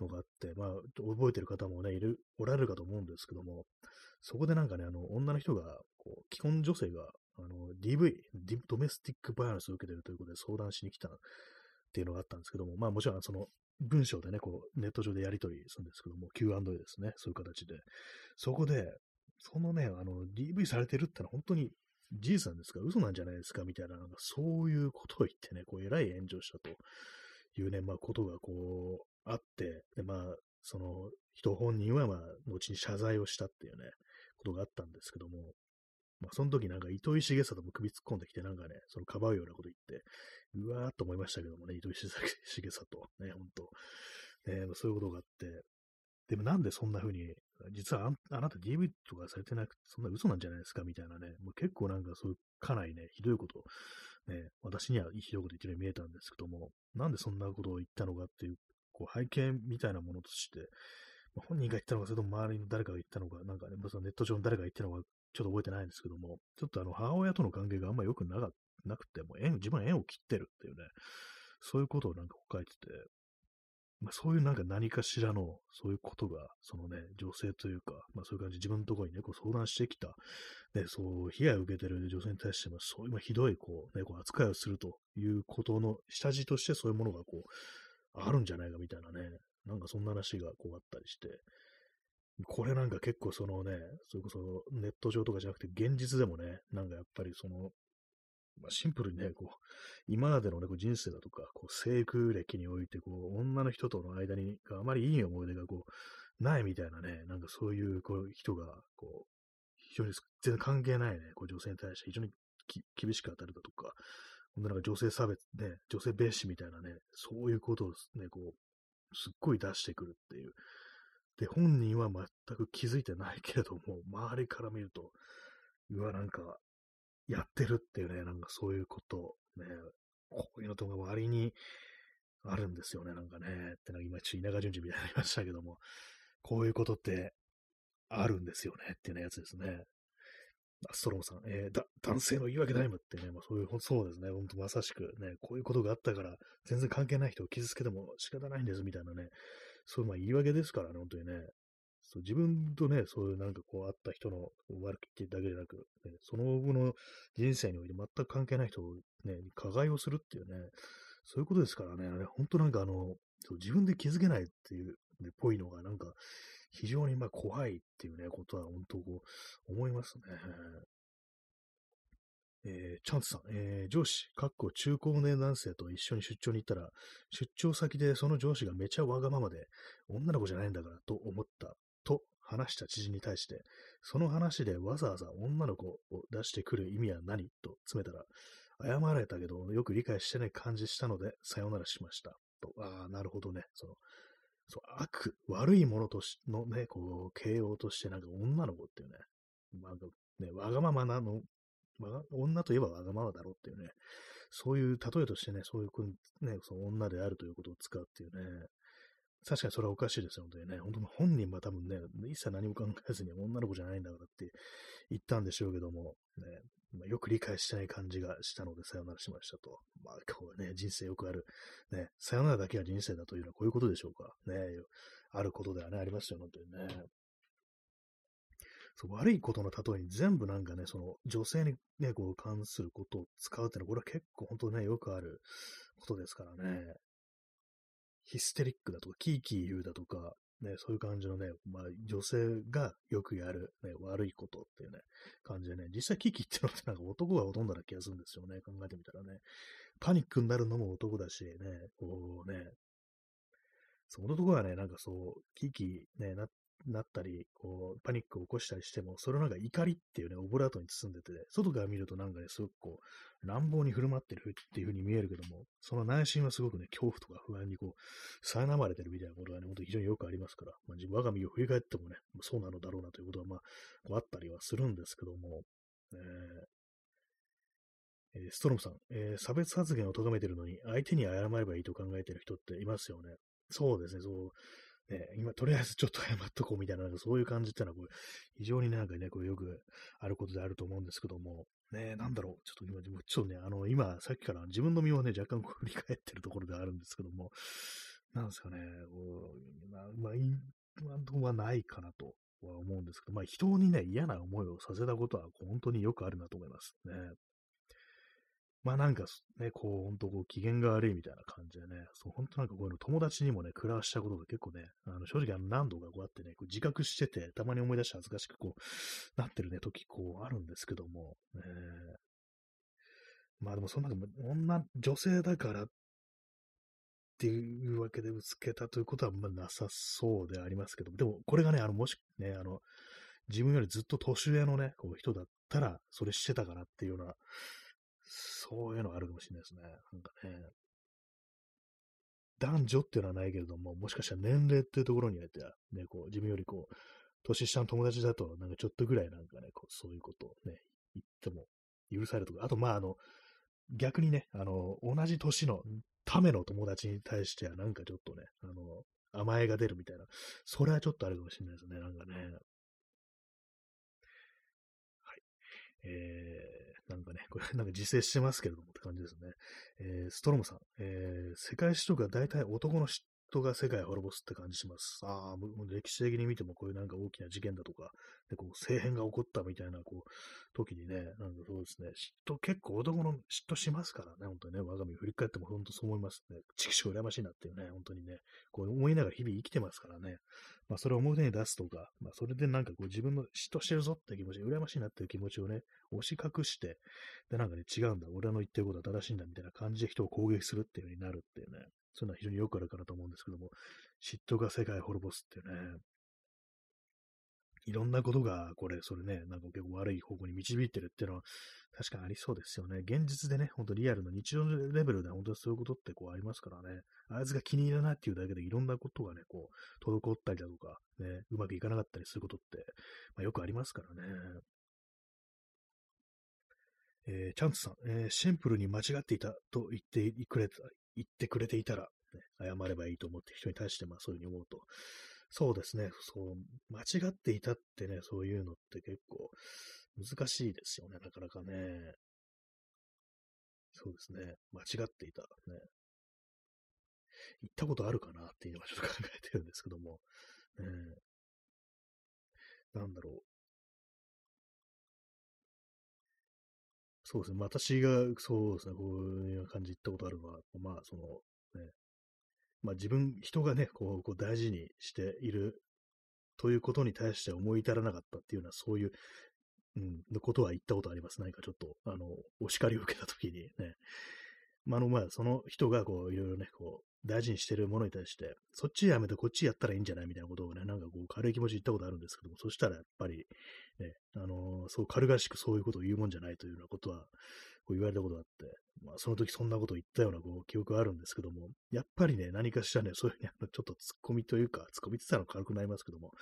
のがあって、まあ、覚えてる方もね、いる、おられるかと思うんですけども、そこでなんかね、あの、女の人が、こう、既婚女性が、あの、DV、ドメスティックバイアンスを受けてるということで相談しに来たっていうのがあったんですけども、まあもちろんその文章でね、こう、ネット上でやり取りするんですけども、Q&A ですね、そういう形で。そこで、そのね、あの、DV されてるってのは本当に事実なんですか嘘なんじゃないですかみたいな、なんかそういうことを言ってね、こう、えらい炎上したというね、まあ、ことがこう、あって、で、まあ、その、人本人は、まあ、後に謝罪をしたっていうね、ことがあったんですけども、まあ、その時なんか糸井重里も首突っ込んできて、なんかね、そのかばうようなこと言って、うわーっと思いましたけどもね、糸井重里、ね、ほんと。ね、そういうことがあって、でもなんでそんな風に、実はああなた DV とかされてなくて、そんな嘘なんじゃないですか？みたいなね、もう結構なんかそういうかなりね、ひどいこと、ね、私にはひどいこと言ってるように見えたんですけども、なんでそんなことを言ったのかっていう、こう背景みたいなものとして、まあ、本人が言ったのか、それとも周りの誰かが言ったのか、なんかね、そのネット上の誰かが言ったのか、ちょっと覚えてないんですけども、ちょっとあの、母親との関係があんま良くなかなくて、も縁、自分は縁を切ってるっていうね、そういうことをなんか書いてて、まあ、そういうなんか何かしらの、そういうことが、そのね、女性というか、まあそういう感じ、自分のところにね、こう相談してきた、ね、そう、被害を受けてる女性に対しても、そういう、ひどい、こう、ね、こう扱いをするということの下地としてそういうものがこう、あるんじゃないかみたいなね、なんかそんな話がこうあったりして、これなんか結構そのね、それこそネット上とかじゃなくて現実でもね、なんかやっぱりそのまあ、シンプルにね、こう、今までのね、こう人生だとか、こう、生育歴において、こう、女の人との間に、あまりいい思い出が、こう、ないみたいなね、なんかそういう、こう、人が、こう、非常に全然関係ないね、こう、女性に対して非常に厳しく当たるだとか、ほんなんか女性差別、ね、女性蔑視みたいなね、そういうことをね、こう、すっごい出してくるっていう。で、本人は全く気づいてないけれども、周りから見ると、うわ、なんか、やってるっていうね、なんかそういうこと、ね、こういうのとか割にあるんですよね、なんかね。ってなんか今、ちょっと田舎順次みたいになりましたけども、こういうことってあるんですよねっていうやつですね。ストローさん、えー、だ、男性の言い訳タイムってね、まあそういう、そうですね、ほんとまさしくね、こういうことがあったから、全然関係ない人を傷つけても仕方ないんですみたいなね、そういうまあ言い訳ですからね、本当にね。そう自分とね、そういうなんかこう、あった人の悪く言ってだけでなく、ね、その後の人生において全く関係ない人をね、加害をするっていうね、そういうことですからね、あれ本当なんかあの、そう自分で気づけないっていう、ね、ぽいのがなんか、非常にまあ怖いっていうね、ことは本当こう、思いますね。えー、チャンスさん、えー、上司、かっこ中高年男性と一緒に出張に行ったら、出張先でその上司がめちゃわがままで、女の子じゃないんだからと思っした知人に対して、その話でわざわざ女の子を出してくる意味は何と詰めたら、謝られたけど、よく理解してない感じしたので、さよならしました。と、ああ、なるほどね。その、そう、悪、悪いものとしのね、こう、形容としてなんか女の子っていうね、まあ、ね、わがままなの、女といえばわがままだろうっていうね、そういう例えとしてね、そういう、ね、その女であるということを使うっていうね、確かにそれはおかしいですよ、本当にね。本当に本人は多分ね、一切何も考えずに女の子じゃないんだからって言ったんでしょうけども、ね、まあ、よく理解してない感じがしたのでさよならしましたと。まあ、こうね、人生よくある、ね、さよならだけが人生だというのはこういうことでしょうか。ね、あることではね、ありますよ、本当にね。そう悪いことの例えに全部なんかね、その女性にね、こう関することを使うっていうのは、これは結構本当ね、よくあることですからね。ヒステリックだとか、キーキー言うだとか、ね、そういう感じのね、まあ、女性がよくやる、ね、悪いことっていうね、感じでね、実際危機ってのってなんか男がほとんどな気がするんですよね、考えてみたらね。パニックになるのも男だし、ね、こうね、そのとこはね、なんかそう、危機ね、ななったり、こう、パニックを起こしたりしても、それなんか怒りっていうね、オブラートに包んでて、外から見るとなんかね、すごくこう、乱暴に振る舞ってるっていう風に見えるけども、その内心はすごくね、恐怖とか不安にこう、苛まれてるみたいなことがね、ほんと非常によくありますから、まあ、我が身を振り返ってもね、そうなのだろうなということは、まあ、こうあったりはするんですけども、えー、え、ストロムさん、えー、差別発言を咎めてるのに、相手に謝ればいいと考えてる人っていますよね。そうですね、そう。ね、今、とりあえずちょっと謝っとこうみたいな、なんかそういう感じってのは、これ、非常になんかね、これよくあることであると思うんですけども、ね、なんだろう、ちょっと今、ちょっとね、あの、今、さっきから自分の身をね、若干振り返ってるところであるんですけども、なんですかね、こう、まあ、まあ、今んとこはないかなとは思うんですけど、まあ、人にね、嫌な思いをさせたことは本当によくあるなと思いますね。まあなんかね、こう、ほんとこう、機嫌が悪いみたいな感じでね、そう、ほんとなんかこういうの友達にもね、暮らしたことが結構ね、あの、正直あの何度かこうやってね、こう自覚してて、たまに思い出して恥ずかしくこう、なってるね、時こう、あるんですけども、ね、まあでもそんな、女、女性だからっていうわけでぶつけたということは、まあなさそうでありますけども、でもこれがね、あの、もしね、あの、自分よりずっと年上のね、こう人だったら、それしてたかなっていうような、そういうのあるかもしれないですね。なんかね。男女っていうのはないけれども、もしかしたら年齢っていうところにおいては、ね、こう、自分よりこう、年下の友達だと、なんかちょっとぐらいなんかね、こうそういうことをね、言っても許されるとか、あと、まあ、あの、逆にね、あの、同じ年のための友達に対しては、なんかちょっとね、あの、甘えが出るみたいな、それはちょっとあるかもしれないですね、なんかね。はい。えーなんかね、これなんか自制してますけれどもって感じですね。えー、ストロムさん、えー、世界史とか大体男の嫉妬が世界を滅ぼすって感じします。ああ、もう歴史的に見てもこういうなんか大きな事件だとか、でこう政変が起こったみたいなこう時にね、なんかそうですね、嫉妬結構男の嫉妬しますからね、本当にね、我が身振り返っても本当そう思いますね。畜生羨ましいなっていうね、本当にね、こう思いながら日々生きてますからね。まあそれを表に出すとか、まあそれでなんかこう自分の嫉妬してるぞって気持ち、羨ましいなっていう気持ちをね、押し隠して、でなんかね、違うんだ、俺の言ってることは正しいんだみたいな感じで人を攻撃するっていう風になるっていうね、そういうのは非常によくあるかなと思うんですけども、嫉妬が世界を滅ぼすっていうね、いろんなことが、これ、それね、なんか結構悪い方向に導いてるっていうのは、確かにありそうですよね。現実でね、ほんとリアルの日常レベルで本当にそういうことってこうありますからね。あいつが気に入らないっていうだけでいろんなことがね、こう、滞ったりだとか、ね、うまくいかなかったりすることって、まあ、よくありますからね。えー、チャンツさん、えー、シンプルに間違っていたと言ってくれた、言ってくれていたら、ね、謝ればいいと思って人に対して、まあそういうふうに思うと、そうですね、そう、間違っていたってね、そういうのって結構難しいですよね、なかなかね。そうですね、間違っていた。ね。行ったことあるかなっていうのはちょっと考えてるんですけども、ね、なんだろそうですね。私が、そうですね。こういう感じ行ったことあるのは、まあ、その、ね。まあ自分、人がね、こう、こう大事にしているということに対して思い至らなかったっていうのは、そういう、うん、のことは言ったことあります。何かちょっと、あの、お叱りを受けたときにね。まあ、あの、まあ、その人が、こう、いろいろね、こう、大事にしてるものに対して、そっちやめてこっちやったらいいんじゃないみたいなことをね、なんかこう軽い気持ちで言ったことあるんですけども、そしたらやっぱり、ね、あのー、そう軽々しくそういうことを言うもんじゃないというようなことは、こう言われたことがあって、まあその時そんなことを言ったようなこう記憶があるんですけども、やっぱりね、何かしらね、そういうふうにあのちょっと突っ込みというか、突っ込みって言ったら軽くなりますけども、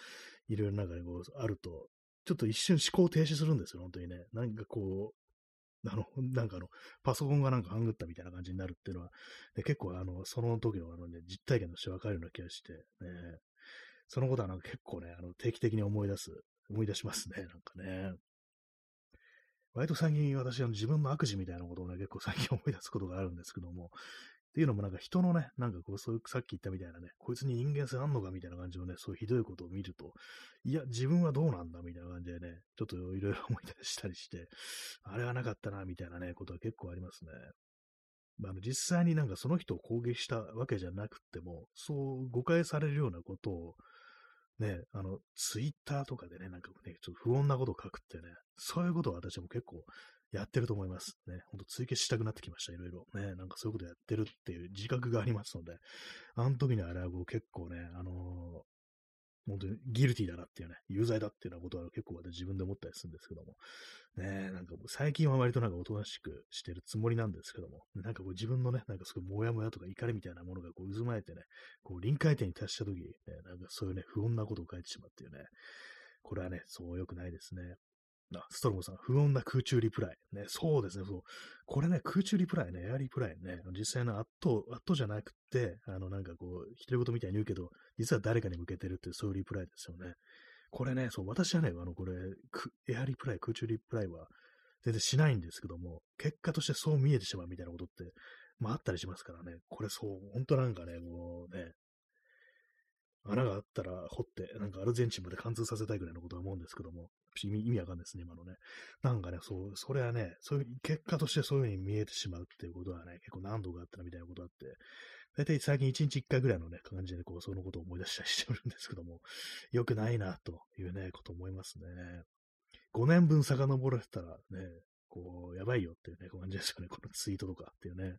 いろいろなんかね、こう、あると、ちょっと一瞬思考停止するんですよ、本当にね。なんかこう、あの、なんかあの、パソコンがなんかハングったみたいな感じになるっていうのは、で結構あの、その時のあのね、実体験としてわかるような気がして、ね、そのことはなんか結構ね、あの、定期的に思い出す、思い出しますね、なんかね。割と最近私は自分の悪事みたいなことをね、結構最近思い出すことがあるんですけども、っていうのもなんか人のね、なんかこう、そういうさっき言ったみたいなね、こいつに人間性あんのかみたいな感じのね、そういうひどいことを見ると、いや、自分はどうなんだみたいな感じでね、ちょっといろいろ思い出したりして、あれはなかったな、みたいなね、ことは結構ありますね。まあ、実際になんかその人を攻撃したわけじゃなくても、そう誤解されるようなことを、ね、あの、ツイッターとかでね、なんかね、ちょっと不穏なことを書くってね、そういうことを私も結構やってると思います。ね、ほんと追求したくなってきました、いろいろ。ね、なんかそういうことやってるっていう自覚がありますので、あの時のあれはこう結構ね、あの本当にギルティだなっていうね、有罪だっていうようなことは結構私自分で思ったりするんですけども、ねなんか最近は割となんかおとなしくしてるつもりなんですけども、なんかこう自分のね、なんかすごいモヤモヤとか怒りみたいなものがこう渦巻いてね、こう臨界点に達した時、ね、なんかそういうね、不穏なことを書いてしまっていうね、これはね、そう良くないですね。あ、ストロムさん、不穏な空中リプライ。ね、そうですね、そう。これね、空中リプライね、エアリプライね、実際の圧倒、圧倒じゃなくて、あの、なんかこう、独り言みたいに言うけど、実は誰かに向けてるっていう、そういうリプライですよね。これね、そう、私はね、あの、これ、エアリプライ、空中リプライは、全然しないんですけども、結果としてそう見えてしまうみたいなことって、まああったりしますからね、これそう、本当なんかね、もうね、穴があったら掘って、なんかアルゼンチンまで貫通させたいぐらいのことは思うんですけども、意味意味わかんないですね、今のね。なんかね、そう、それはね、そういう、結果としてそういう風に見えてしまうっていうことはね、結構何度かあったなみたいなことあって、大体最近1日1回ぐらいのね、感じでこう、そのことを思い出したりしてるんですけども、良くないな、というね、こと思いますね。5年分遡らせたらね、こう、やばいよっていうね、感じですよね、このツイートとかっていうね。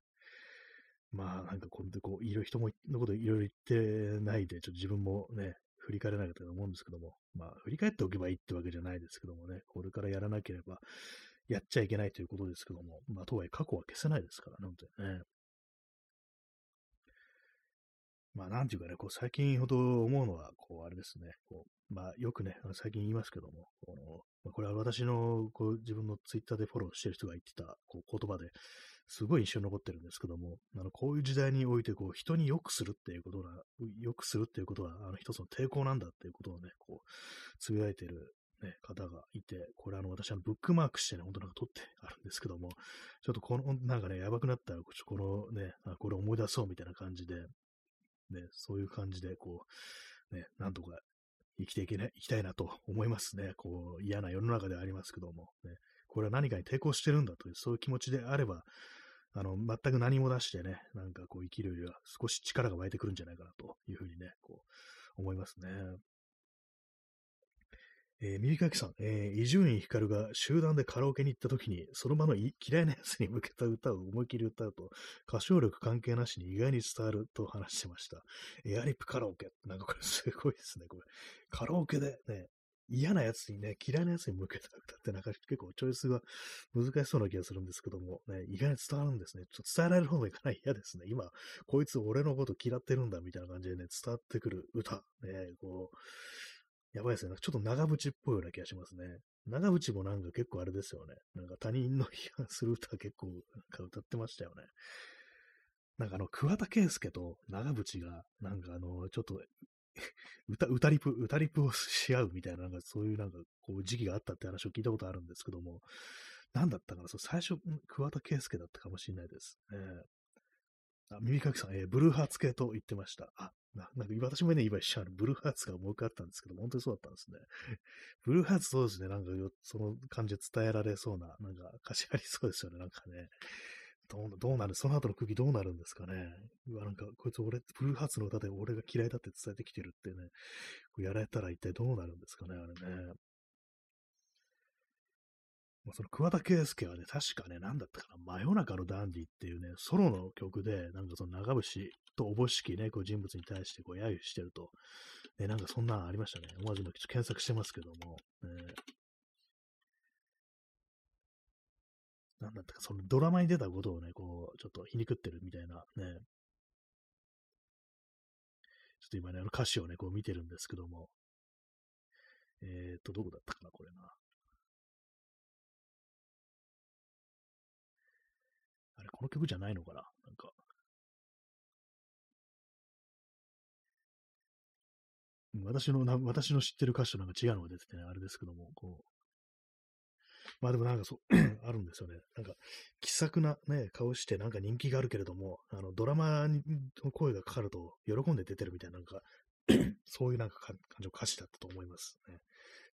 まあ、なんかこれでこう、いろいろ人ものこといろいろ言ってないで、ちょっと自分もね、振り返れなかったと思うんですけども、まあ、振り返っておけばいいってわけじゃないですけどもね、これからやらなければ、やっちゃいけないということですけども、まあ、とはいえ過去は消せないですからね、本当にね。まあ、なんていうかね、こう、最近ほど思うのは、こう、あれですね、こう、まあ、よくね、最近言いますけども、このま、これは私の、こう、自分のツイッターでフォローしてる人が言ってた、こう、言葉で、すごい印象に残ってるんですけども、あの、こういう時代において、こう、人に良くするっていうことが、良くするっていうことは、あの、一つの抵抗なんだっていうことをね、こう、つぶやいてる、ね、方がいて、これあの、私はブックマークしてね、本当なんか撮ってあるんですけども、ちょっとこの、なんかね、やばくなったら、このね、あこれ思い出そうみたいな感じで、ね、そういう感じで、こう、ね、なんとか生きていけない、生きたいなと思いますね。こう、嫌な世の中ではありますけども、ね、これは何かに抵抗してるんだという、そういう気持ちであれば、あの、全く何も出してね、なんかこう生きるよりは少し力が湧いてくるんじゃないかなというふうにね、こう、思いますね。えー、右かきさん、えー伊集院光が集団でカラオケに行った時に、その場の嫌いな奴に向けた歌を思いっきり歌うと、歌唱力関係なしに意外に伝わると話してました。エアリップカラオケ。なんかこれすごいですね、これ。カラオケでね、嫌な奴にね、嫌いな奴に向けた歌ってなんか結構チョイスが難しそうな気がするんですけども、ね、意外に伝わるんですね。ちょっと伝えられる方がいかない嫌ですね。今、こいつ俺のこと嫌ってるんだみたいな感じでね、伝わってくる歌。ね、こう、やばいですね。ちょっと長渕っぽいような気がしますね。長渕もなんか結構あれですよね。なんか他人の批判する歌結構なんか歌ってましたよね。なんかあの、桑田佳祐と長渕が、なんかあの、ちょっと 歌、歌リプ、歌リプをし合うみたいな、なんかそういうなんかこう時期があったって話を聞いたことあるんですけども、なんだったかな、そう最初、桑田佳祐だったかもしれないです。えー、あ耳かきさん、えー、ブルーハーツ系と言ってました。あ、ななんか私もね、今一瞬ブルーハーツが思い浮かったんですけど、本当にそうだったんですね。ブルーハーツそうですね、なんかその感じで伝えられそうな、なんか歌詞ありそうですよね、なんかね。どうどうなるその後の空気どうなるんですかね。うわ、なんか、こいつ俺、ブルーハーツの歌で俺が嫌いだって伝えてきてるってね、こうやられたら一体どうなるんですかね、あれね。まあ、その桑田佳祐はね、確かね、なんだったかな、真夜中のダンディっていうね、ソロの曲で、なんかその長渕とおぼしきね、こう人物に対してこう揶揄してると、ね、なんかそんなのありましたね。思わず今検索してますけども、ね、なんだったか、そのドラマに出たことをね、こう、ちょっと皮肉ってるみたいなね、ちょっと今ね、あの歌詞をね、こう見てるんですけども、えっ、ー、と、どこだったかな、これな。あれ、この曲じゃないのかななんか。私の、私の知ってる歌詞となんか違うのが出ててね、あれですけども、こう。まあでもなんかそう、あるんですよね。なんか、気さくなね、顔してなんか人気があるけれども、あの、ドラマの声がかかると喜んで出てるみたいな、なんか、そういうなんか感情歌詞だったと思いますね。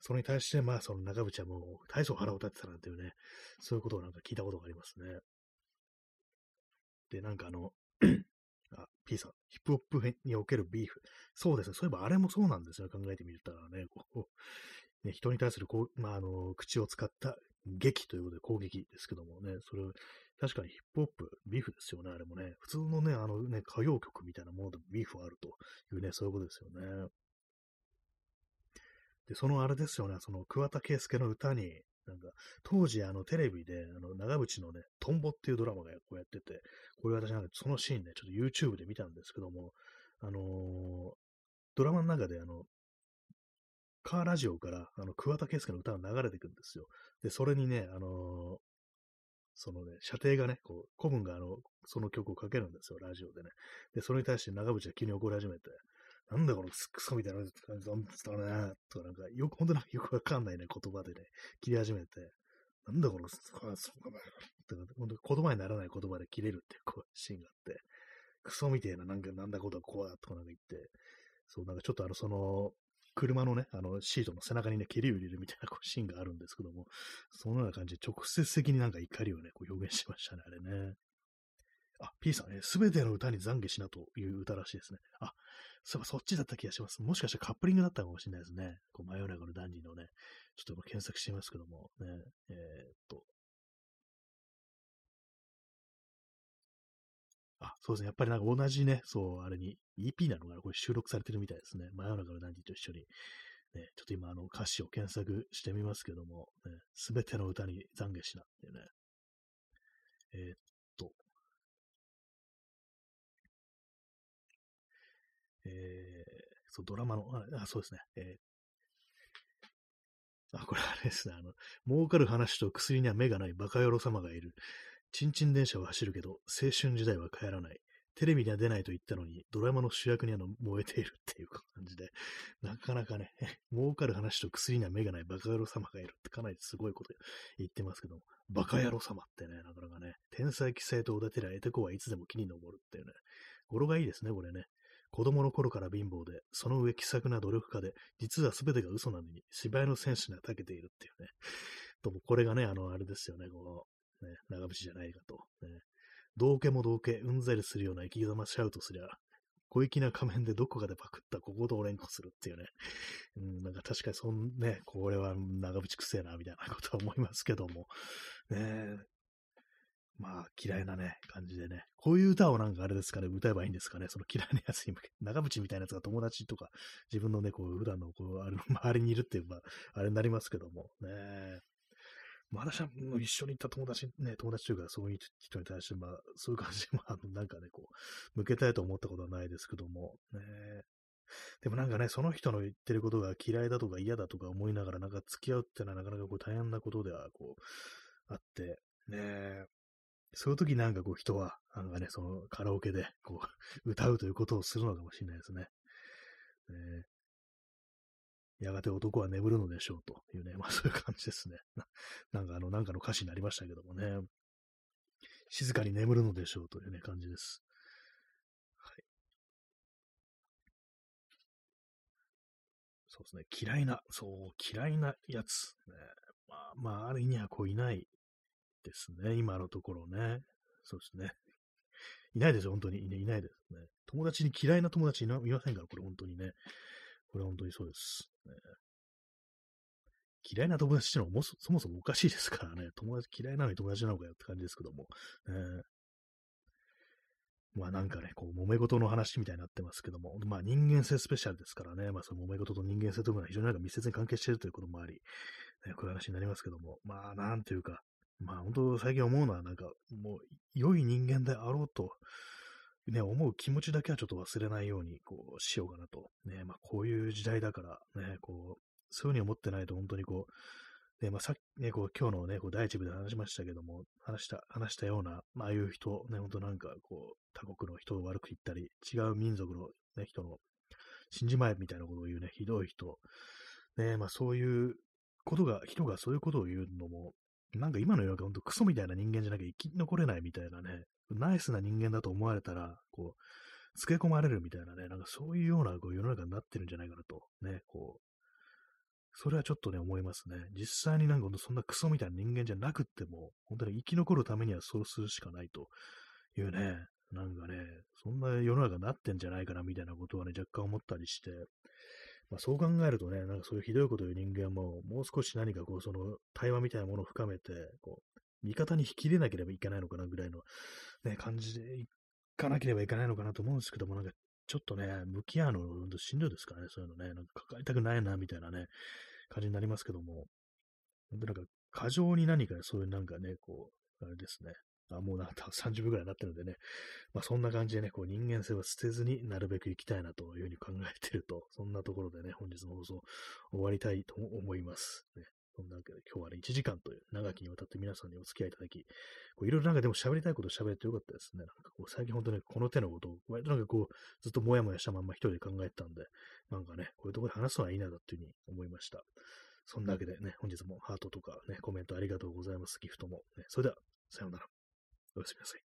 それに対して、まあ、その中渕はもう、大層腹を立てたなんていうね、そういうことをなんか聞いたことがありますね。で、なんかあの、あ、P さん、ヒップホップにおけるビーフ。そうですね。そういえばあれもそうなんですよ。考えてみたらね、こう、ね人に対するこう、まあ、あの、口を使った劇ということで攻撃ですけどもね、それ、確かにヒップホップ、ビーフですよね、あれもね。普通のね、あのね、歌謡曲みたいなものでもビーフはあるというね、そういうことですよね。で、そのあれですよね、その桑田佳祐の歌に、なんか、当時、あの、テレビで、あの、長渕のね、トンボっていうドラマがこうやってて、これ私なんか、そのシーンね、ちょっと YouTube で見たんですけども、あのー、ドラマの中で、あの、カーラジオから、あの、桑田佳祐の歌が流れてくるんですよ。で、それにね、あのー、そのね、射程がね、こう、古文があの、その曲をかけるんですよ、ラジオでね。で、それに対して長渕が急に怒り始めて、なんだこのクソみたいな感じなんですか、とかなんか、よく、本当なんかよくわかんないね、言葉でね、切り始めて、なんだこの、そうかな、とか、本当言葉にならない言葉で切れるっていうこうシーンがあって、クソみたいな、なんか、なんだことはこうだとかなんか言って、そう、なんかちょっとあの、その、車のね、あの、シートの背中にね、蹴りを入れるみたいなこうシーンがあるんですけども、そのような感じで直接的になんか怒りをね、こう表現しましたね、あれね。あ、P さんね、すべての歌に懺悔しなという歌らしいですね。あ、そういえばそっちだった気がします。もしかしたらカップリングだったかもしれないですね。こう真夜中のダンディのね、ちょっと検索してみますけども、ね、えー、っと。あ、そうですね。やっぱりなんか同じね、そう、あれに EP なのがこれ収録されてるみたいですね。真夜中のダンディと一緒に。ね、ちょっと今あの歌詞を検索してみますけども、す、ね、べ、ての歌に懺悔しなっていうね。えー、っえー、そう、ドラマの、あ、そうですね。えー、あ、これあれですね。あの、儲かる話と薬には目がないバカ野郎様がいる。チンチン電車は走るけど、青春時代は帰らない。テレビには出ないと言ったのに、ドラマの主役には燃えているっていう感じで、なかなかね、儲かる話と薬には目がないバカ野郎様がいるってかなりすごいこと言ってますけど、バカ野郎様ってね、なかなかね、天才棋聖とおだてりゃ得てこはいつでも気に登るっていうね、語呂がいいですね、これね。子供の頃から貧乏で、その上気さくな努力家で、実は全てが嘘なのに、芝居のセンスには長けているっていうね。とも、これがね、あの、あれですよね、この、ね、長渕じゃないかと。ね、道家も道家、うんざりするような生き様シャウトすりゃ、小粋な仮面でどこかでパクったこことを連呼するっていうね。うん、なんか確かにそんね、これは長渕くせえな、みたいなことは思いますけども。ねまあ、嫌いなね、感じでね。こういう歌をなんかあれですかね、歌えばいいんですかね。その嫌いなやつに向け長渕みたいなやつが友達とか、自分のね、こう、普段の、こう、あれ、周りにいるっていう、まあ、あれになりますけども、ね。まあ、私は一緒に行った友達、ね、友達というか、そういう人に対して、まあ、そういう感じで、まあ、なんかね、こう、向けたいと思ったことはないですけども、ね。でもなんかね、その人の言ってることが嫌いだとか嫌だとか思いながら、なんか付き合うっていうのはなかなかこう大変なことでは、こう、あって、ねそういう時なんかこう人は、なんかね、そのカラオケでこう歌うということをするのかもしれないですね。ねやがて男は眠るのでしょうというね、まあそういう感じですね。なんかあの、なんかの歌詞になりましたけどもね。静かに眠るのでしょうというね、感じです。はい。そうですね。嫌いな、そう、嫌いなやつ。ね、まあ、まあ、ある意味はこういないですね。今のところね。そうですね。いないですよ、本当に。いないですね。友達に嫌いな友達いませんから、これ本当にね。これ本当にそうです。ね、嫌いな友達ってのはそもそもおかしいですからね。友達嫌いなのに友達なのかよって感じですけども。ね、まあなんかね、こう、揉め事の話みたいになってますけども、まあ人間性スペシャルですからね、まあその揉め事と人間性というのは非常になんか密接に関係しているということもあり、ね、こういう話になりますけども、まあなんていうか、まあ本当最近思うのはなんかもう良い人間であろうと、ね、思う気持ちだけはちょっと忘れないようにこうしようかなと。ね、まあこういう時代だからね、こう、そういうふうに思ってないと本当にこう、ね、まあさっきね、こう今日のね、こう第一部で話しましたけども、話した、話したような、まあああいう人、ね、本当なんかこう、他国の人を悪く言ったり、違う民族のね、人の死んじまえみたいなことを言うね、ひどい人、ね、まあそういうことが、人がそういうことを言うのも、なんか今の世の中ほんとクソみたいな人間じゃなきゃ生き残れないみたいなね、ナイスな人間だと思われたら、こう、付け込まれるみたいなね、なんかそういうようなこう世の中になってるんじゃないかなと、ね、こう、それはちょっとね、思いますね。実際になんかそんなクソみたいな人間じゃなくっても、本当に生き残るためにはそうするしかないというね、なんかね、そんな世の中になってんじゃないかなみたいなことはね、若干思ったりして、まあ、そう考えるとね、なんかそういうひどいことを言う人間も、もう少し何かこう、その対話みたいなものを深めて、こう、味方に引き入れなければいけないのかなぐらいの、ね、感じでいかなければいけないのかなと思うんですけども、なんかちょっとね、向き合うの、しんどいですからね、そういうのね、なんか抱えたくないな、みたいなね、感じになりますけども、本当なんか、過剰に何かねそういうなんかね、こう、あれですね、あ、もうなんか30分くらいになってるんでね。まあそんな感じでね、こう人間性は捨てずになるべく生きたいなというふうに考えていると、そんなところでね、本日の放送終わりたいと思います。ね、そんなわけで今日はね、1時間という長きにわたって皆さんにお付き合いいただき、こういろいろなんかでも喋りたいこと喋ってよかったですね。なんかこう最近本当ね、この手のことを、割となんかこう、ずっともやもやしたまんま一人で考えてたんで、なんかね、こういうところで話すのはいいなだっていうふうに思いました。そんなわけでね、本日もハートとかね、コメントありがとうございます。ギフトも。ね、それでは、さようなら。おやすみなさい。